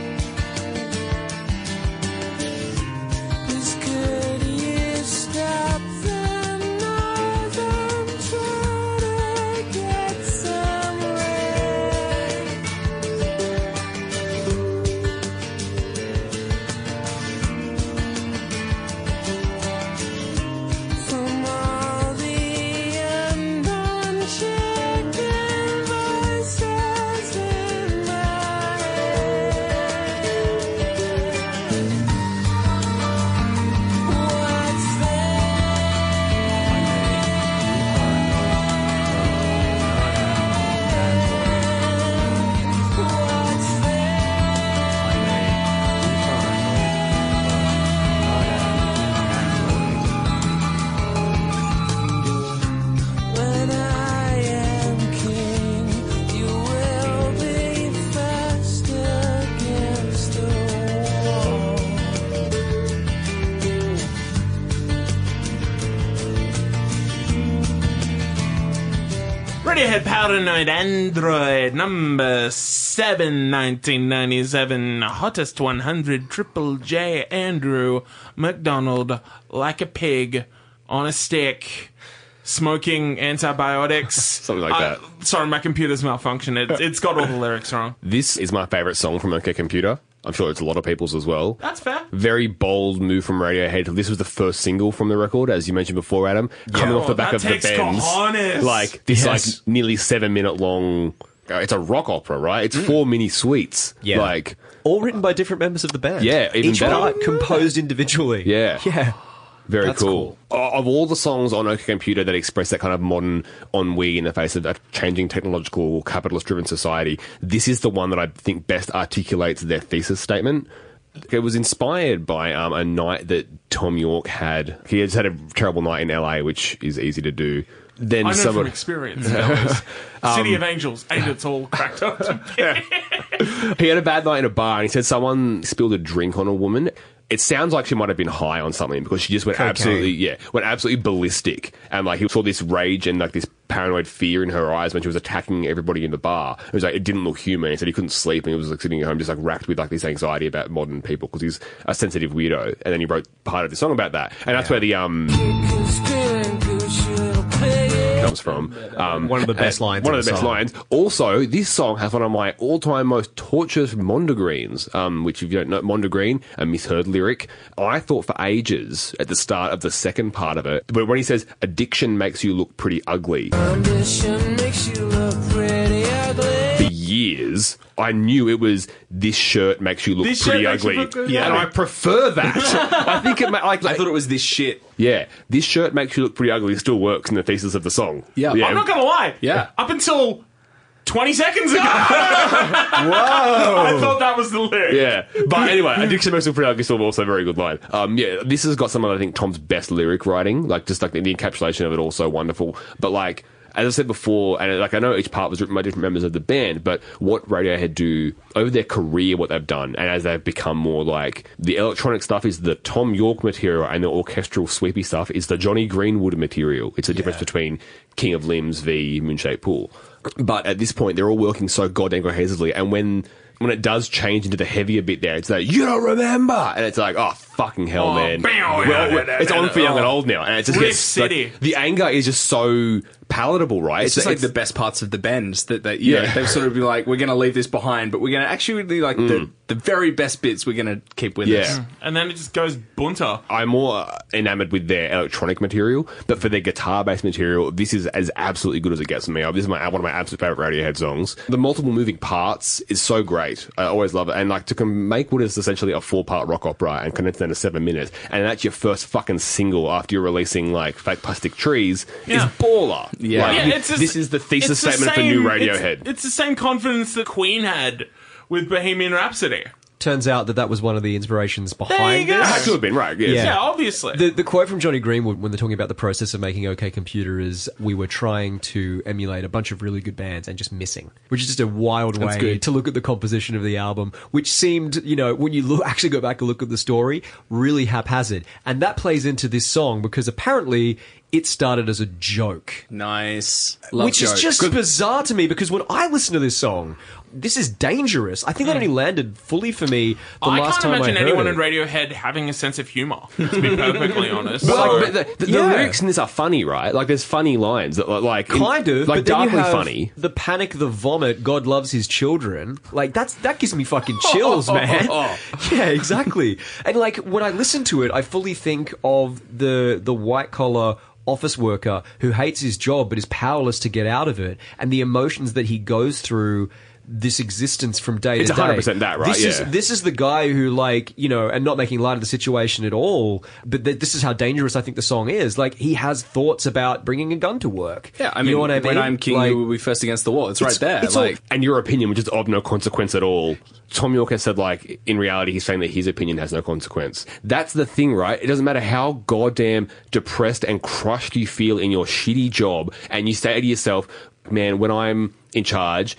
Paranoid Android number 7, 1997. Hottest 100 Triple J Andrew McDonald like a pig on a stick. smoking antibiotics. Something like Uh, that. Sorry, my computer's malfunctioned. It, it's got all the lyrics wrong. This is my favorite song from OK Computer. I'm sure it's a lot of people's as well. That's fair. Very bold move from Radiohead. This was the first single from the record, as you mentioned before, Adam. Coming off the back that of the takes Bends. Like, this Yes. like nearly seven minute long. uh, It's a rock opera, right? It's four mini suites. Yeah. Like, All written by different members of the band. Yeah, even Each better. part composed individually. Yeah. Yeah. Very That's cool. O- Of all the songs on OK Computer that express that kind of modern ennui in the face of a changing technological, capitalist driven society, this is the one that I think best articulates their thesis statement. It was inspired by um, a night that Thom Yorke had. He has had a terrible night in LA, which is easy to do. Then I know from experience. fellas. City Um, of Angels, and it's all cracked up. he had a bad night in a bar and he said someone spilled a drink on a woman. It sounds like she might have been high on something because she just went Cocaine. absolutely, yeah, went absolutely ballistic. And like he saw this rage and like this paranoid fear in her eyes when she was attacking everybody in the bar. It was like, it didn't look human. He said he couldn't sleep and he was like sitting at home just like racked with like this anxiety about modern people because he's a sensitive weirdo. And then he wrote part of the song about that. And that's where the, um, comes from. Um, One of the best lines One of the the best song. lines. Also, this song has one of my all-time most torturous Mondegreens, um, which if you don't know, Mondegreen, a misheard lyric. I thought for ages at the start of the second part of it, but when he says addiction makes you look pretty ugly, Condition makes you look pretty ugly. For years, I knew it was this shirt makes you look This pretty shirt makes you ugly, look good. and I prefer that. I think it ma- like, I thought it was this shit. yeah, this shirt makes you look pretty ugly. Still works in the thesis of the song. Yeah. yeah. I'm not gonna lie. Yeah. Up until 20 seconds ago. Whoa. I thought that was the lyric. Yeah, but anyway, Addiction Makes Me Pretty Ugly is still also a very good line. Um, yeah, this has got some of I think Thom's best lyric writing, like just like the, the encapsulation of it, also wonderful. But like as I said before, and like I know each part was written by different members of the band, but what Radiohead do over their career, what they've done, and as they've become more like the electronic stuff is the Thom Yorke material, and the orchestral sweepy stuff is the Jonny Greenwood material. It's the difference between King of Limbs v Moonshaped Pool. But at this point, they're all working so goddamn cohesively, and when when it does change into the heavier bit there, it's like, you don't remember! And it's like, oh, fucking hell, Oh, man. bow, Well, yeah, yeah, it's on for young oh. and old now. And it just Riff gets, like, the anger is just so palatable, right? It's just like the best parts of the bends that they, yeah, Yeah. they've sort of been like, we're going to leave this behind, but we're going to actually really like the, mm. the very best bits we're going to keep with Yeah. us. And then it just goes bunter. I'm more enamored with their electronic material, but for their guitar-based material, this is as absolutely good as it gets for me. This is my one of my absolute favorite Radiohead songs. The multiple moving parts is so great. I always love it, and like to com- make what is essentially a four-part rock opera and condense into seven minutes, and that's your first fucking single after you're releasing like fake plastic trees Yeah. is baller. Yeah. Like, Yeah, it's just- this is the thesis it's the statement for new same- Radiohead. It's, it's the same confidence that Queen had with Bohemian Rhapsody. Turns out that that was one of the inspirations There behind you go. this. Had to have been right. Yes. Yeah. Yeah, obviously. The, the quote from Jonny Greenwood when they're talking about the process of making OK Computer is we were trying to emulate a bunch of really good bands and just missing, which is just a wild way good. to look at the composition of the album, which seemed, you know, when you look, actually go back and look at the story, really haphazard. And that plays into this song because apparently it started as a joke. Nice. Love which joke. is just bizarre to me because when I listen to this song, this is dangerous. I think that only mm. landed fully for me the last time I last can't time imagine heard anyone it. in Radiohead having a sense of humor. To be perfectly honest, But, So- like, but the, the, the Yeah. lyrics in this are funny, right? Like, there's funny lines that, like, in- kind of like but then you darkly have funny. the panic the vomit god loves his children like that's that gives me fucking chills man yeah exactly and like when i listen to it i fully think of the the white collar office worker who hates his job but is powerless to get out of it and the emotions that he goes through this existence from day It's to day. 100% that, right? This is Yeah. this is the guy who, like, you know, and not making light of the situation at all, but th- this is how dangerous I think the song is. Like, he has thoughts about bringing a gun to work. Yeah, I You mean, know what I mean? when I'm king, Like- you will be first against the wall. It's, right there. it's all- like, and your opinion, which is of no consequence at all. Thom Yorke has said, like, in reality, he's saying that his opinion has no consequence. That's the thing, right? It doesn't matter how goddamn depressed and crushed you feel in your shitty job, and you say to yourself, man, when I'm in charge,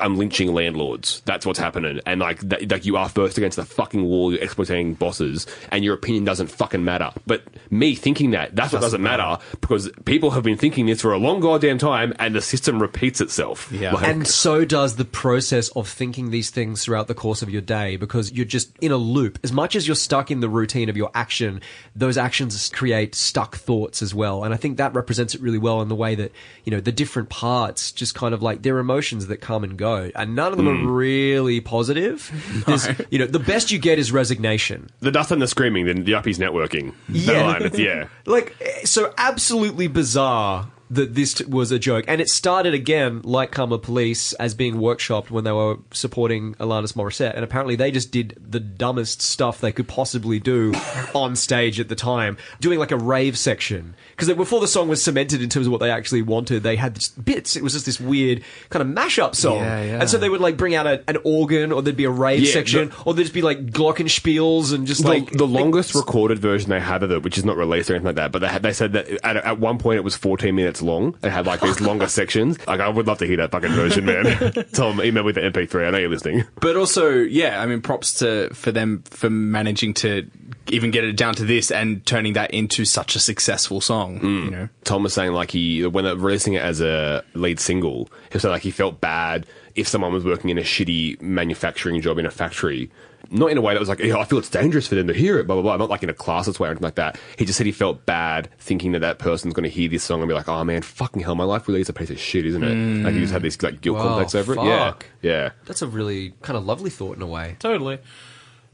I'm lynching landlords. That's what's happening. And like, that, like you are first against the fucking wall. You're exploiting bosses, and your opinion doesn't fucking matter. But me thinking that that's what doesn't matter because people have been thinking this for a long goddamn time, and the system repeats itself. Yeah. Like- And so does the process of thinking these things throughout the course of your day because you're just in a loop. As much as you're stuck in the routine of your action, those actions create stuck thoughts as well. And I think that represents it really well in the way that, you know, the different parts just kind of like they're emotions that come and go. And none of them are really positive. There's, you know, the best you get is resignation. the dust and the screaming, then the uppies networking. Yeah. line, yeah. like eh, so absolutely bizarre that this was a joke. And it started again like Karma Police as being workshopped when they were supporting Alanis Morissette. And apparently they just did the dumbest stuff they could possibly do on stage at the time doing like a rave section. Because before the song was cemented in terms of what they actually wanted they had just bits. It was just this weird kind of mashup song. Yeah, yeah. and so they would like bring out a, an organ or there'd be a rave Yeah, section the- or there'd just be like glockenspiels and just the, like the longest recorded version they had of it, which is not released or anything like that, but they had, they said that at, at one point it was 14 minutes long. It had like these longer sections. Like I would love to hear that fucking version, man. Thom, email me the MP3. I know you're listening. But also, yeah, I mean, props to for them for managing to even get it down to this and turning that into such a successful song. Mm. You know, Thom was saying like he when they're releasing it as a lead single, he said like he felt bad if someone was working in a shitty manufacturing job in a factory. Not in a way that was like, "Yeah, I feel it's dangerous for them to hear it, blah, blah, blah. Not like in a classless way or anything like that. He just said he felt bad thinking that that person's going to hear this song and be like, oh man, fucking hell, my life really is a piece of shit, isn't it? Like he just had this like guilt Wow, complex over it. Yeah. Yeah. that's a really kind of lovely thought in a way Totally.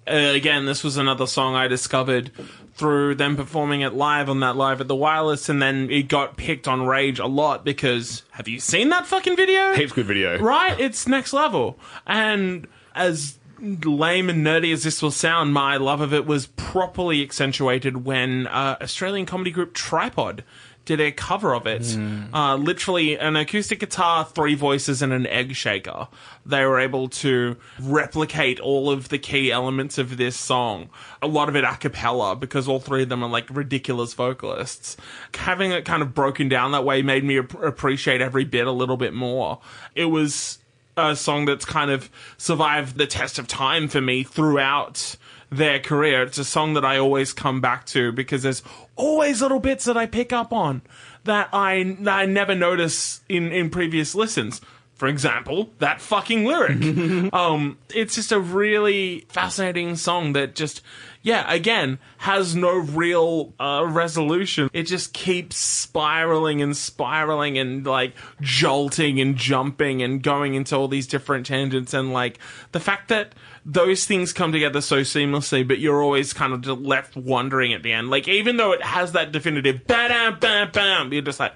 Uh, again, this was another song I discovered through them performing it live on that Live at the Wireless, and then it got picked on Rage a lot because have you seen that fucking video? Heaps good video. Right? It's next level. And as lame and nerdy as this will sound, my love of it was properly accentuated when uh, Australian comedy group Tripod did a cover of it. Uh, literally an acoustic guitar, three voices, and an egg shaker. They were able to replicate all of the key elements of this song. A lot of it a cappella because all three of them are like ridiculous vocalists. Having it kind of broken down that way made me ap- appreciate every bit a little bit more. It was a song that's kind of survived the test of time for me throughout their career. It's a song that I always come back to because there's always little bits that I pick up on that I, that I never notice in, in previous listens. For example, that fucking lyric. um, it's just a really fascinating song that just, yeah, again, has no real uh, resolution. It just keeps spiraling and spiraling and like jolting and jumping and going into all these different tangents. And like the fact that those things come together so seamlessly, but you're always kind of left wondering at the end. Like, even though it has that definitive bam, bam, bam, you're just like,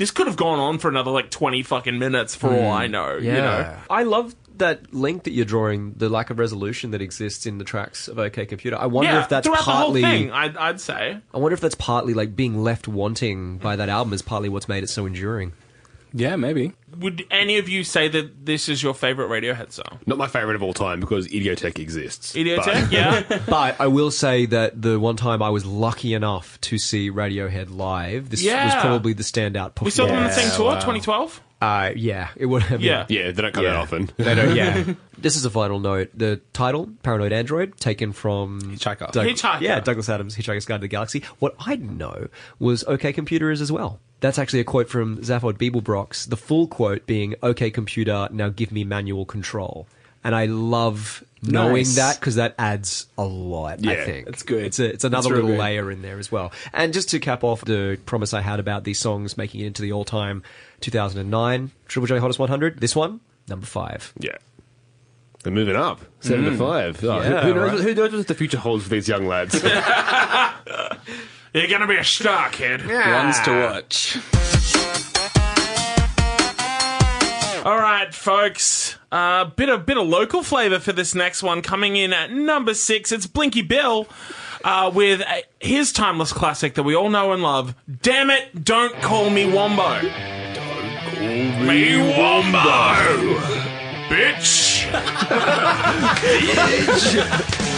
this could have gone on for another like 20 fucking minutes for all I mm, know, you know? I love that link that you're drawing, the lack of resolution that exists in the tracks of OK Computer. I wonder Yeah, if that's throughout partly. the whole thing, I'd, I'd say. I wonder if that's partly like being left wanting by that album is partly what's made it so enduring. Yeah, maybe. Would any of you say that this is your favorite Radiohead song? Not my favorite of all time because Idioteque exists. Idioteque? But- Yeah. But I will say that the one time I was lucky enough to see Radiohead live, this was probably the standout performance. We saw them on the same tour, wow. 2012? Uh, yeah, it would have. Yeah. Yeah, they don't come Yeah. that often. They don't, yeah. this is a final note. The title, Paranoid Android, taken from Hitchhiker. Hitchhiker. Yeah, Douglas Adams, Hitchhiker's Guide to the Galaxy. What I didn't know was OK Computer is as well. That's actually a quote from Zaphod Beeblebrox, the full quote being OK Computer, now give me manual control. And I love knowing Nice. that because that adds a lot, I Yeah, think. that's good. It's, a, it's another That's real little good. layer in there as well. And just to cap off the promise I had about these songs making it into the all-time 2009 Triple J Hottest 100, this one, number five. Yeah. They're moving up. Seven to five. Oh, who- Yeah, who, knows, right. who knows what the future holds for these young lads? You're gonna be a star, kid. Ones to watch. All right, folks. A uh, bit of bit of local flavor for this next one. Coming in at number six, it's Blinky Bill uh, with a, his timeless classic that we all know and love. Damn it! Don't call me Wombo. Me Wombo, bitch. It's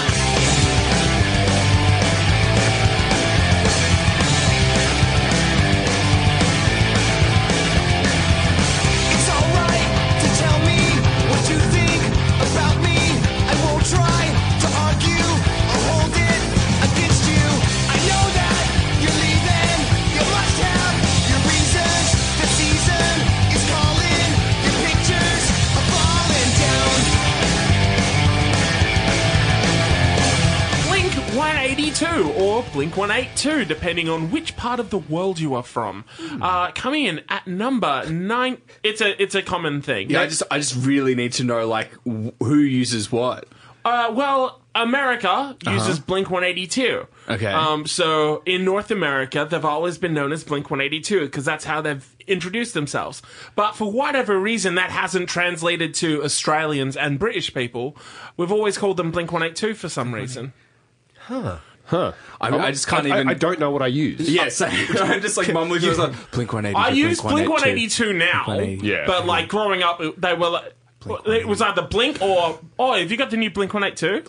Blink 182, depending on which part of the world you are from. Uh, coming in at number nine, it's a it's a common thing. Yeah, I just I just really need to know like wh- who uses what. Uh, well, America uses Blink 182. Okay. Um, so in North America, they've always been known as Blink 182 because that's how they've introduced themselves. But for whatever reason, that hasn't translated to Australians and British people. We've always called them Blink 182 for some reason. I, I just can't I, even. I don't know what I use. Yeah, same. I'm just like mumbling. to myself, Blink 182. I use Blink 182 182 now, 182. Yeah. but like growing up, they were like, it was either Blink or oh, have you got the new Blink 182?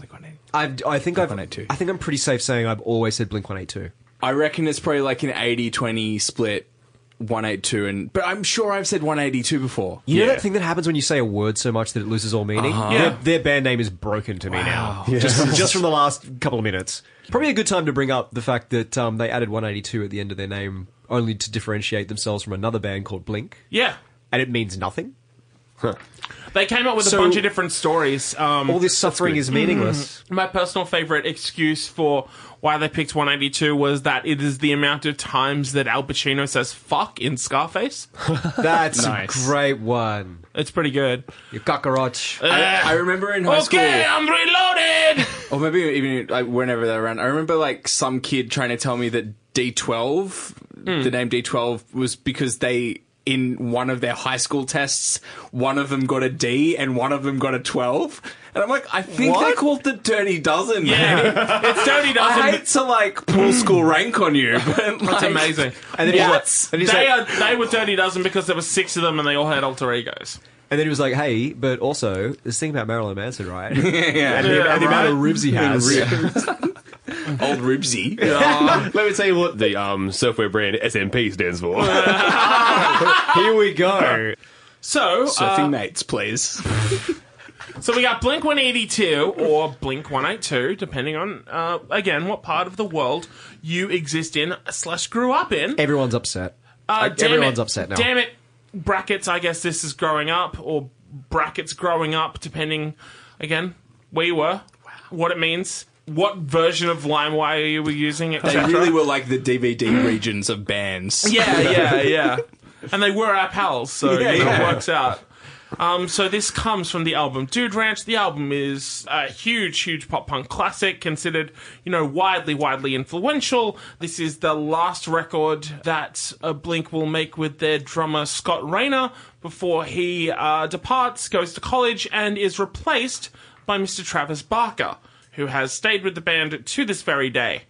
I've, I think I've, 182. I think I'm pretty safe saying I've always said Blink 182. I reckon it's probably like an 80-20 split. 182 and but I'm sure I've said 182 before. You know Yeah. that thing that happens when you say a word so much that it loses all meaning? Yeah. Their, their band name is broken to me now. Just, just from the last couple of minutes. Probably a good time to bring up the fact that um, they added 182 at the end of their name only to differentiate themselves from another band called Blink. Yeah. And it means nothing. They came up with So- a bunch of different stories. Um, All this suffering is meaningless. my personal favorite excuse for why they picked 182 was that it is the amount of times that Al Pacino says fuck in Scarface. That's Nice. a great one. It's pretty good. You cockroach. I, uh, I remember in high school, Okay, I'm reloaded. or maybe even like whenever they're around. I remember like some kid trying to tell me that D12, hmm. the name D12, was because they in one of their high school tests, one of them got a D and one of them got a 12. And I'm like, I think they What? called the Dirty Dozen. Yeah, it's Dirty I Dozen. hate to like pull school rank on you, but That's amazing. And then, Yeah. he was like, and, he's They, like- are, they were Dirty Dozen because there were six of them and they all had alter egos. and then he was like, hey, but also, this thing about Marilyn Manson, right? Yeah, and the, Yeah, and the amount of right. ribs he has. Old Ribsy. Let me tell you what the um, software brand SMP stands for. Here we go. So, Surfing uh, mates, please. so we got Blink 182 or Blink 182, depending on, uh, again, what part of the world you exist in slash grew up in. Everyone's upset. Uh, damn everyone's it. upset now. Damn it. Brackets, I guess this is growing up, or brackets growing up, depending, again, where you were, what it means, what version of LimeWire you were using, They etc. really were like the DVD regions of bands. Yeah, yeah, yeah. And they were our pals, so Yeah, you know, yeah. it works out. Um, so this comes from the album Dude Ranch. The album is a huge, huge pop punk classic, considered, you know, widely, widely influential. This is the last record that uh, Blink will make with their drummer Scott Raynor before he uh, departs, goes to college, and is replaced by Mr. Travis Barker, who has stayed with the band to this very day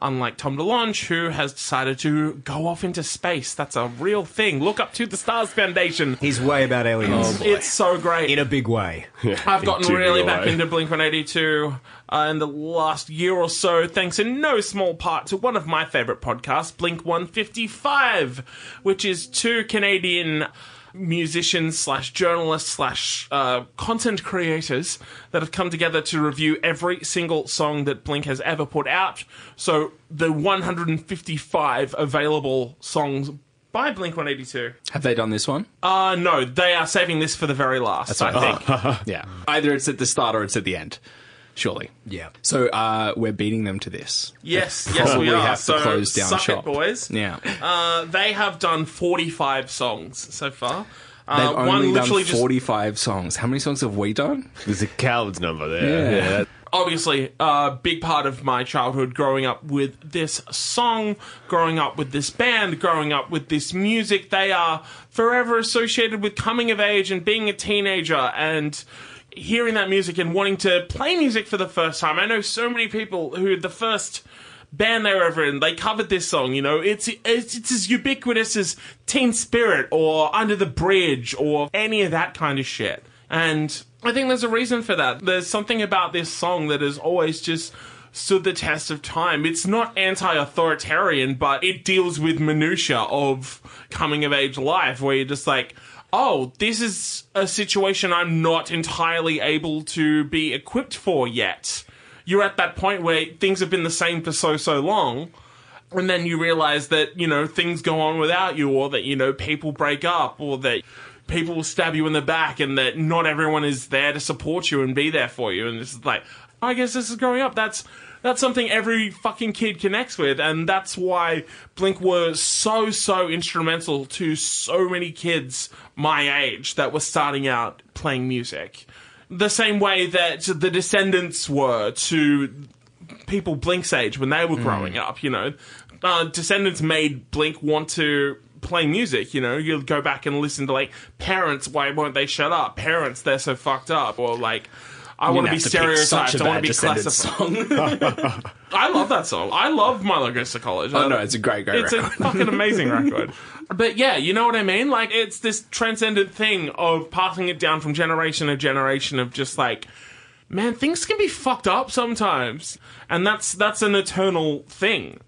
unlike Tom DeLonge, who has decided to go off into space. That's a real thing. Look up to the Stars Foundation. He's way about aliens. It's so great. in a big way. I've gotten Into really your back way. into Blink 182 uh, in the last year or so, thanks in no small part to one of my favourite podcasts, Blink 155, which is two Canadian musicians slash journalists slash uh, content creators that have come together to review every single song that Blink has ever put out. So the 155 available songs by Blink 182. Have they done this one? Uh, no, they are saving this for the very last, That's I think. Yeah. Either it's at the start or it's at the end. Surely. Yeah. So uh, we're beating them to this. Yes, yes, Probably we are. have to so, close down suck shop. it, boys. Yeah. Uh, they have done 45 songs so far. They've Uh, only done literally just 45 songs. How many songs have we done? There's a coward's number there. Yeah. that- obviously a big part of my childhood growing up with this song, growing up with this band, growing up with this music. They are forever associated with coming of age and being a teenager and hearing that music and wanting to play music for the first time. I know so many people who the first band they were ever in, they covered this song. You know, it's it's, it's as ubiquitous as Teen Spirit or Under the Bridge or any of that kind of shit. And I think there's a reason for that. There's something about this song that has always just stood the test of time. It's not anti-authoritarian, but it deals with minutia of coming of age life, where you're just like. Oh, this is a situation I'm not entirely able to be equipped for yet. You're at that point where things have been the same for so so long and then you realize that you know things go on without you or that you know people break up or that people will stab you in the back and that not everyone is there to support you and be there for you. And it's like i guess this is growing up. That's That's something every fucking kid connects with, and that's why Blink were so, so instrumental to so many kids my age that were starting out playing music. The same way that the Descendents were to people Blink's age when they were growing up, you know. Uh, Descendents made Blink want to play music, you know. You'll go back and listen to, like, Parents, why won't they shut up? Parents, they're so fucked up. Or, like, I want to be stereotyped. I want to be classified. song. I love that song. I love Milo Goes to College. oh no, it's a great, great It's record. a fucking amazing record. But yeah, you know what I mean? Like, it's this transcendent thing of passing it down from generation to generation of just like, man, things can be fucked up sometimes. And that's, that's an eternal thing.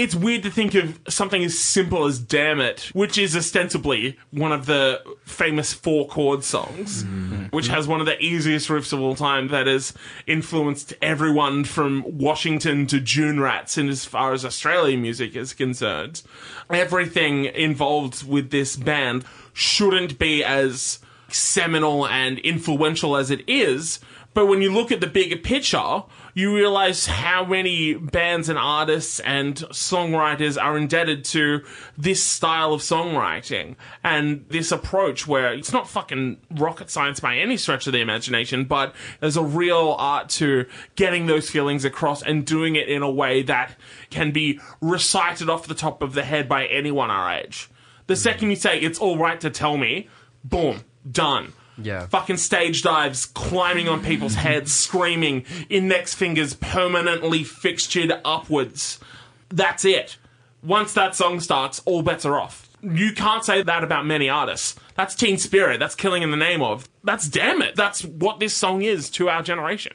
It's weird to think of something as simple as Damn It, which is ostensibly one of the famous four chord songs, mm-hmm. which has one of the easiest riffs of all time that has influenced everyone from Washington to June Rats in as far as Australian music is concerned. Everything involved with this band shouldn't be as seminal and influential as it is, but when you look at the bigger picture, you realize how many bands and artists and songwriters are indebted to this style of songwriting and this approach where it's not fucking rocket science by any stretch of the imagination, but there's a real art to getting those feelings across and doing it in a way that can be recited off the top of the head by anyone our age. The second you say it's all right to tell me, boom, done. Yeah. Fucking stage dives, climbing on people's heads, screaming, index fingers permanently fixtured upwards. That's it. Once that song starts, all bets are off. You can't say that about many artists. That's Teen Spirit. That's Killing in the Name of. That's Damn It. That's what this song is to our generation.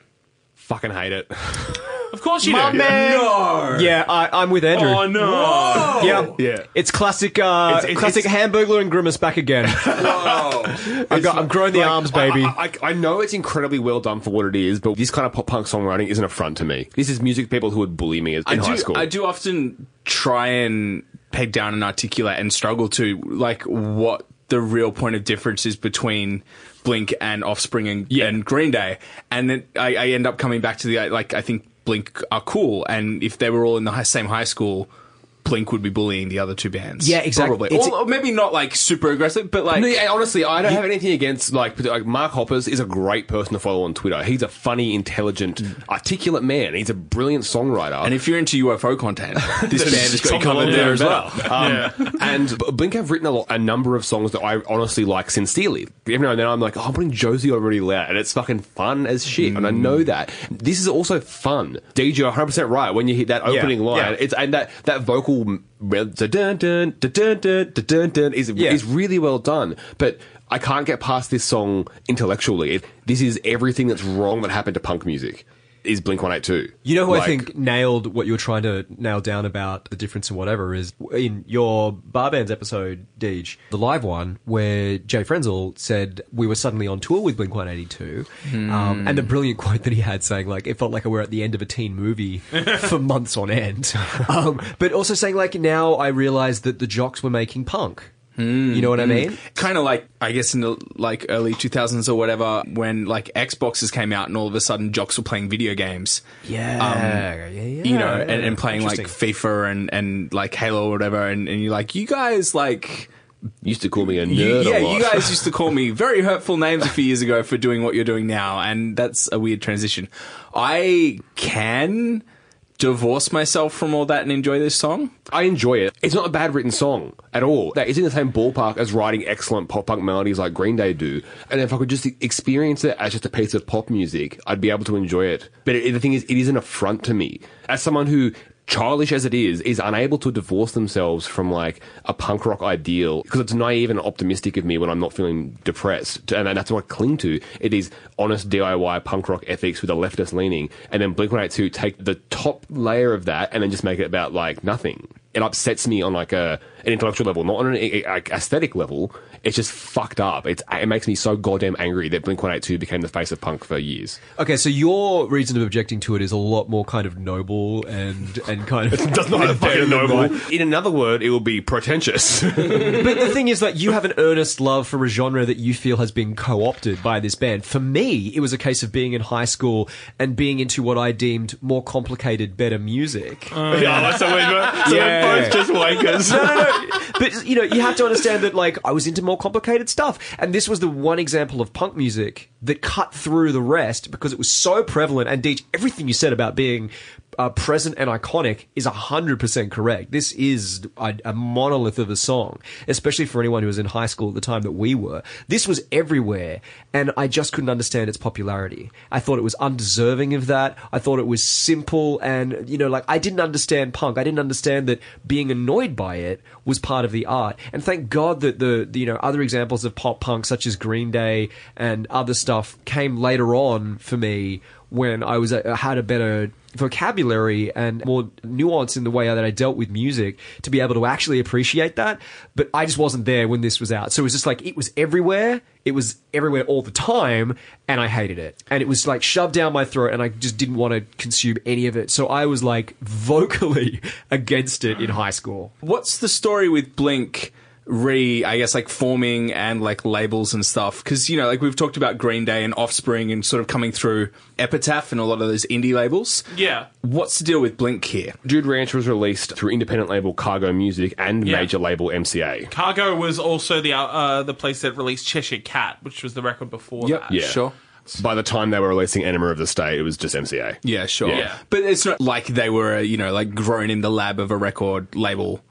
Fucking hate it. Of course you My do. man. No. Yeah, I, I'm with Andrew. Oh no. Yeah, Yeah. It's classic, uh, It's- it's- classic it's- Hamburglar and Grimace back again. I got, I'm growing the arms, baby. I, I, I know it's incredibly well done for what it is, but this kind of pop punk songwriting is an affront to me. This is music people who would bully me as- in I high do, school. I do often try and peg down and articulate and struggle to like what the real point of difference is between Blink and Offspring and, and Green Day, and then I, I end up coming back to the like I think Blink are cool, and if they were all in the same high school. Blink would be bullying the other two bands. Yeah, exactly. Probably. It's- Or, or maybe not like super aggressive, but like No, yeah, honestly, I don't have anything against like like Mark Hoppus is a great person to follow on Twitter. He's a funny, intelligent, articulate man. He's a brilliant songwriter. And if you're into UFO content, this band has got you It's on the covered there as well. Um, And B- Blink have written a, lot, a number of songs that I honestly like sincerely. Every now and then I'm like, oh, I'm putting Josie on really loud, and it's fucking fun as shit. And I know that this is also fun. DJ, 100 percent right. When you hit that opening line, yeah. it's and that that vocal cool. Is, is really well done, but I can't get past this song intellectually. This is everything that's wrong that happened to punk music. Is Blink 182. You know who I think nailed what you were trying to nail down about the difference and whatever is in your bar bands episode, Deej, the live one where Jay Frenzel said we were suddenly on tour with Blink 182, um, and the brilliant quote that he had saying like it felt like we were at the end of a teen movie for months on end, um, but also saying like now I realize that the jocks were making punk. You know what I hmm. mean? kind of like I guess in the like early 2000s or whatever when like Xboxes came out and all of a sudden jocks were playing video games Yeah, yeah, yeah. you know and, and playing like FIFA and and like Halo or whatever and, and you're like you guys like used to call me a nerd. you, yeah a lot. you guys used to call me very hurtful names a few years ago for doing what you're doing now and that's a weird transition I can divorce myself from all that and enjoy this song I enjoy it. It's not a bad written song at all. That is in the same ballpark as writing excellent pop punk melodies like Green Day do. And if I could just experience it as just a piece of pop music, I'd be able to enjoy it. But it, the thing is, it is an affront to me. As someone who, childish as it is, is unable to divorce themselves from like a punk rock ideal because it's naive and optimistic of me when I'm not feeling depressed. And that's what I cling to. It is honest DIY punk rock ethics with a leftist leaning. And then Blink 182 take the top layer of that and then just make it about like nothing. It upsets me on like a an intellectual level, not on an a- a- aesthetic level. It's just fucked up. It's it makes me so goddamn angry that Blink One Eight Two became the face of punk for years. Okay, so your reason of objecting to it is a lot more kind of noble and and kind of Does not have better fucking noble. mine. In another word, it will be pretentious. But the thing is that you have an earnest love for a genre that you feel has been co-opted by this band. For me, it was a case of being in high school and being into what I deemed more complicated, better music. Oh, yeah, so we're, so Yeah. Both just wankers. no, no, no. But you know, you have to understand that like I was into more complicated stuff, and this was the one example of punk music that cut through the rest because it was so prevalent. And Deej, everything you said about being uh, present and iconic is hundred percent correct. This is a, a monolith of a song, especially for anyone who was in high school at the time that we were. This was everywhere, and I just couldn't understand its popularity. I thought it was undeserving of that. I thought it was simple, and you know, like I didn't understand punk. I didn't understand that being annoyed by it was part of the art. And thank God that the, the you know other examples of pop punk, such as Green Day and other stuff, came later on for me when I was uh, had a better vocabulary and more nuance in the way that I dealt with music to be able to actually appreciate that. But I just wasn't there when this was out. So it was just like it was everywhere. It was everywhere all the time, and I hated it. And it was like shoved down my throat, and I just didn't want to consume any of it. So I was like vocally against it in high school. What's the story with Blink? Re, I guess, like forming and like labels and stuff. Because, you know, like we've talked about Green Day and Offspring and sort of coming through Epitaph and a lot of those indie labels. Yeah. What's the deal with Blink here? Dude Ranch was released through independent label Cargo Music and Yeah. major label MCA. Cargo was also the uh, the place that released Cheshire Cat, which was the record before that. Yeah. Sure. By the time they were releasing Enema of the State, it was just MCA. Yeah, sure. Yeah. But it's not like they were, you know, like grown in the lab of a record label.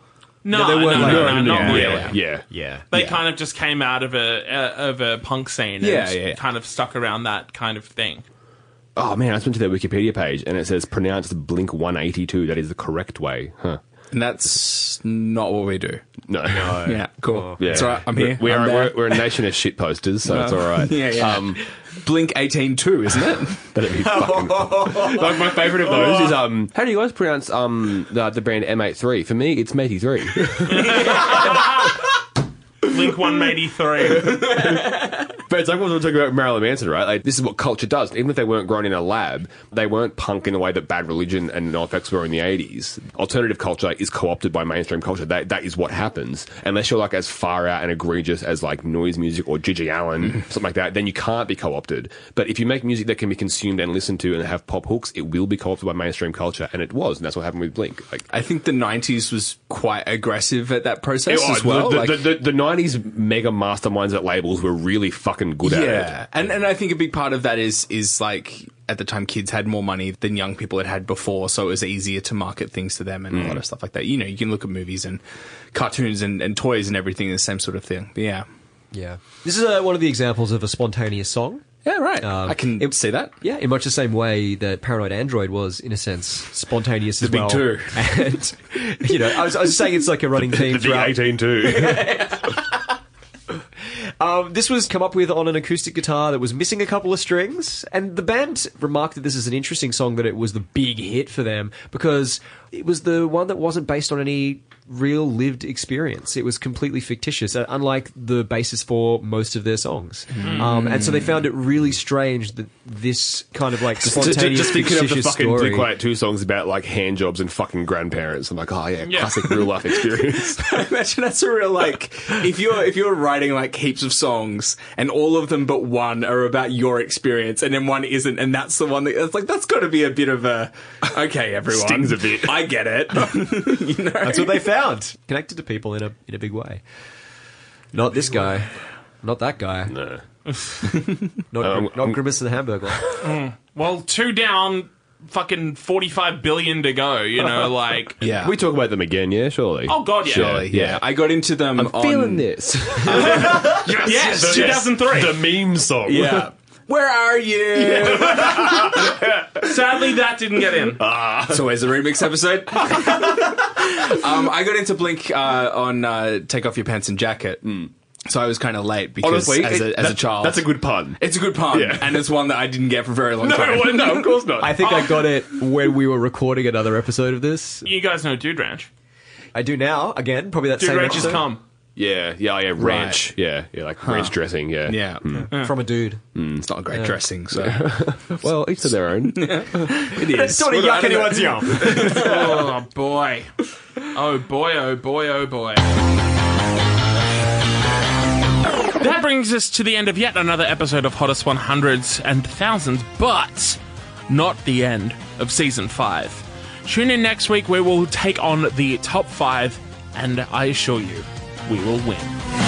No, they no, weren't no, like- no, not Yeah, really. Yeah, yeah. Yeah. They Yeah. kind of just came out of a uh, of a punk scene and Yeah, yeah, yeah. kind of stuck around that kind of thing. Oh man, I just went to their Wikipedia page and it says pronounced Blink 182. That is the correct way. Huh. And that's not what we do. No. Yeah, cool. Yeah. It's all right. I'm here. We I'm are, there. we're, we're a nation of shit posters, so it's all right. Yeah, yeah. Um, Blink 18 2, isn't it? That'd be fucking Like, my favourite of those is, um, how do you guys pronounce um the, the brand M83? For me, it's Matey 3. Blink One Eighty Three. But it's like what we're talking about Marilyn Manson, right? Like this is what culture does. Even if they weren't grown in a lab, they weren't punk in the way that Bad Religion and NoFX were in the eighties. Alternative culture is co-opted by mainstream culture. That that is what happens. Unless you're like as far out and egregious as like noise music or GG Allin, something like that, then you can't be co-opted. But if you make music that can be consumed and listened to and have pop hooks, it will be co-opted by mainstream culture, and it was, and that's what happened with Blink. Like, I think the '90s was quite aggressive at that process it, as well. The, like, the, the, the '90s mega masterminds at labels were really fucking good at it. yeah, and and I think a big part of that is is like at the time kids had more money than young people had had before, so it was easier to market things to them and a lot of stuff like that. You know, you can look at movies and cartoons and, and toys and everything, the same sort of thing. But yeah, Yeah. This is uh, one of the examples of a spontaneous song. yeah, right. Um, I can it- see that. Yeah, in much the same way that Paranoid Android was, in a sense, spontaneous as big well. two. And, you know, I was, I was saying it's like a running theme The throughout. D18 too. Um, this was come up with on an acoustic guitar that was missing a couple of strings, and the band remarked that this is an interesting song that it was the big hit for them because it was the one that wasn't based on any real lived experience. It was completely fictitious, uh, unlike the basis for most of their songs. Um, and so they found it really strange that this kind of like just, spontaneous, just thinking of the fucking story. Blink One Eight Two songs about like hand jobs and fucking grandparents. I'm like, oh yeah, Yeah. classic real life experience. I imagine that's a real like if you're if you're writing like heaps of songs and all of them but one are about your experience and then one isn't and that's the one that it's like that's got to be a bit of a okay everyone Stings a bit. I get it you know That's what they found. Connected to people in a in a big way. Not this guy. Not that guy. no. Not, Um, not Grimace and the Hamburger. Well, two down, fucking forty five billion to go. You know, like yeah We talk about them again, yeah, surely. oh god, yeah, surely yeah. I got into them I'm on, feeling this. yes, two thousand three. the meme song. yeah where are you Sadly, that didn't get in. so where's the remix episode um, I got into Blink uh, on uh, Take Off Your Pants and Jacket so I was kind of late because Honestly, as, it- a, as a that- child that's a good pun. it's a good pun Yeah. and it's one that I didn't get for a very long No, time no, of course not. I think I got it when we were recording another episode of this. You guys know Dude Ranch. I do now. Again, probably that Dude same ranches episode. come. Yeah, yeah, oh, yeah. Ranch. Yeah, yeah, like ranch dressing. Hmm. Yeah. Yeah, from a dude. Hmm. it's not a great dressing. So Well, each to their own. it is. Don't What yuck about- anyone's yum. Oh boy. Oh boy, oh boy, oh boy. That brings us to the end of yet another episode of Hottest 100s and Thousands, but not the end of season 5. Tune in next week where we'll take on the top 5, and I assure you, we will win.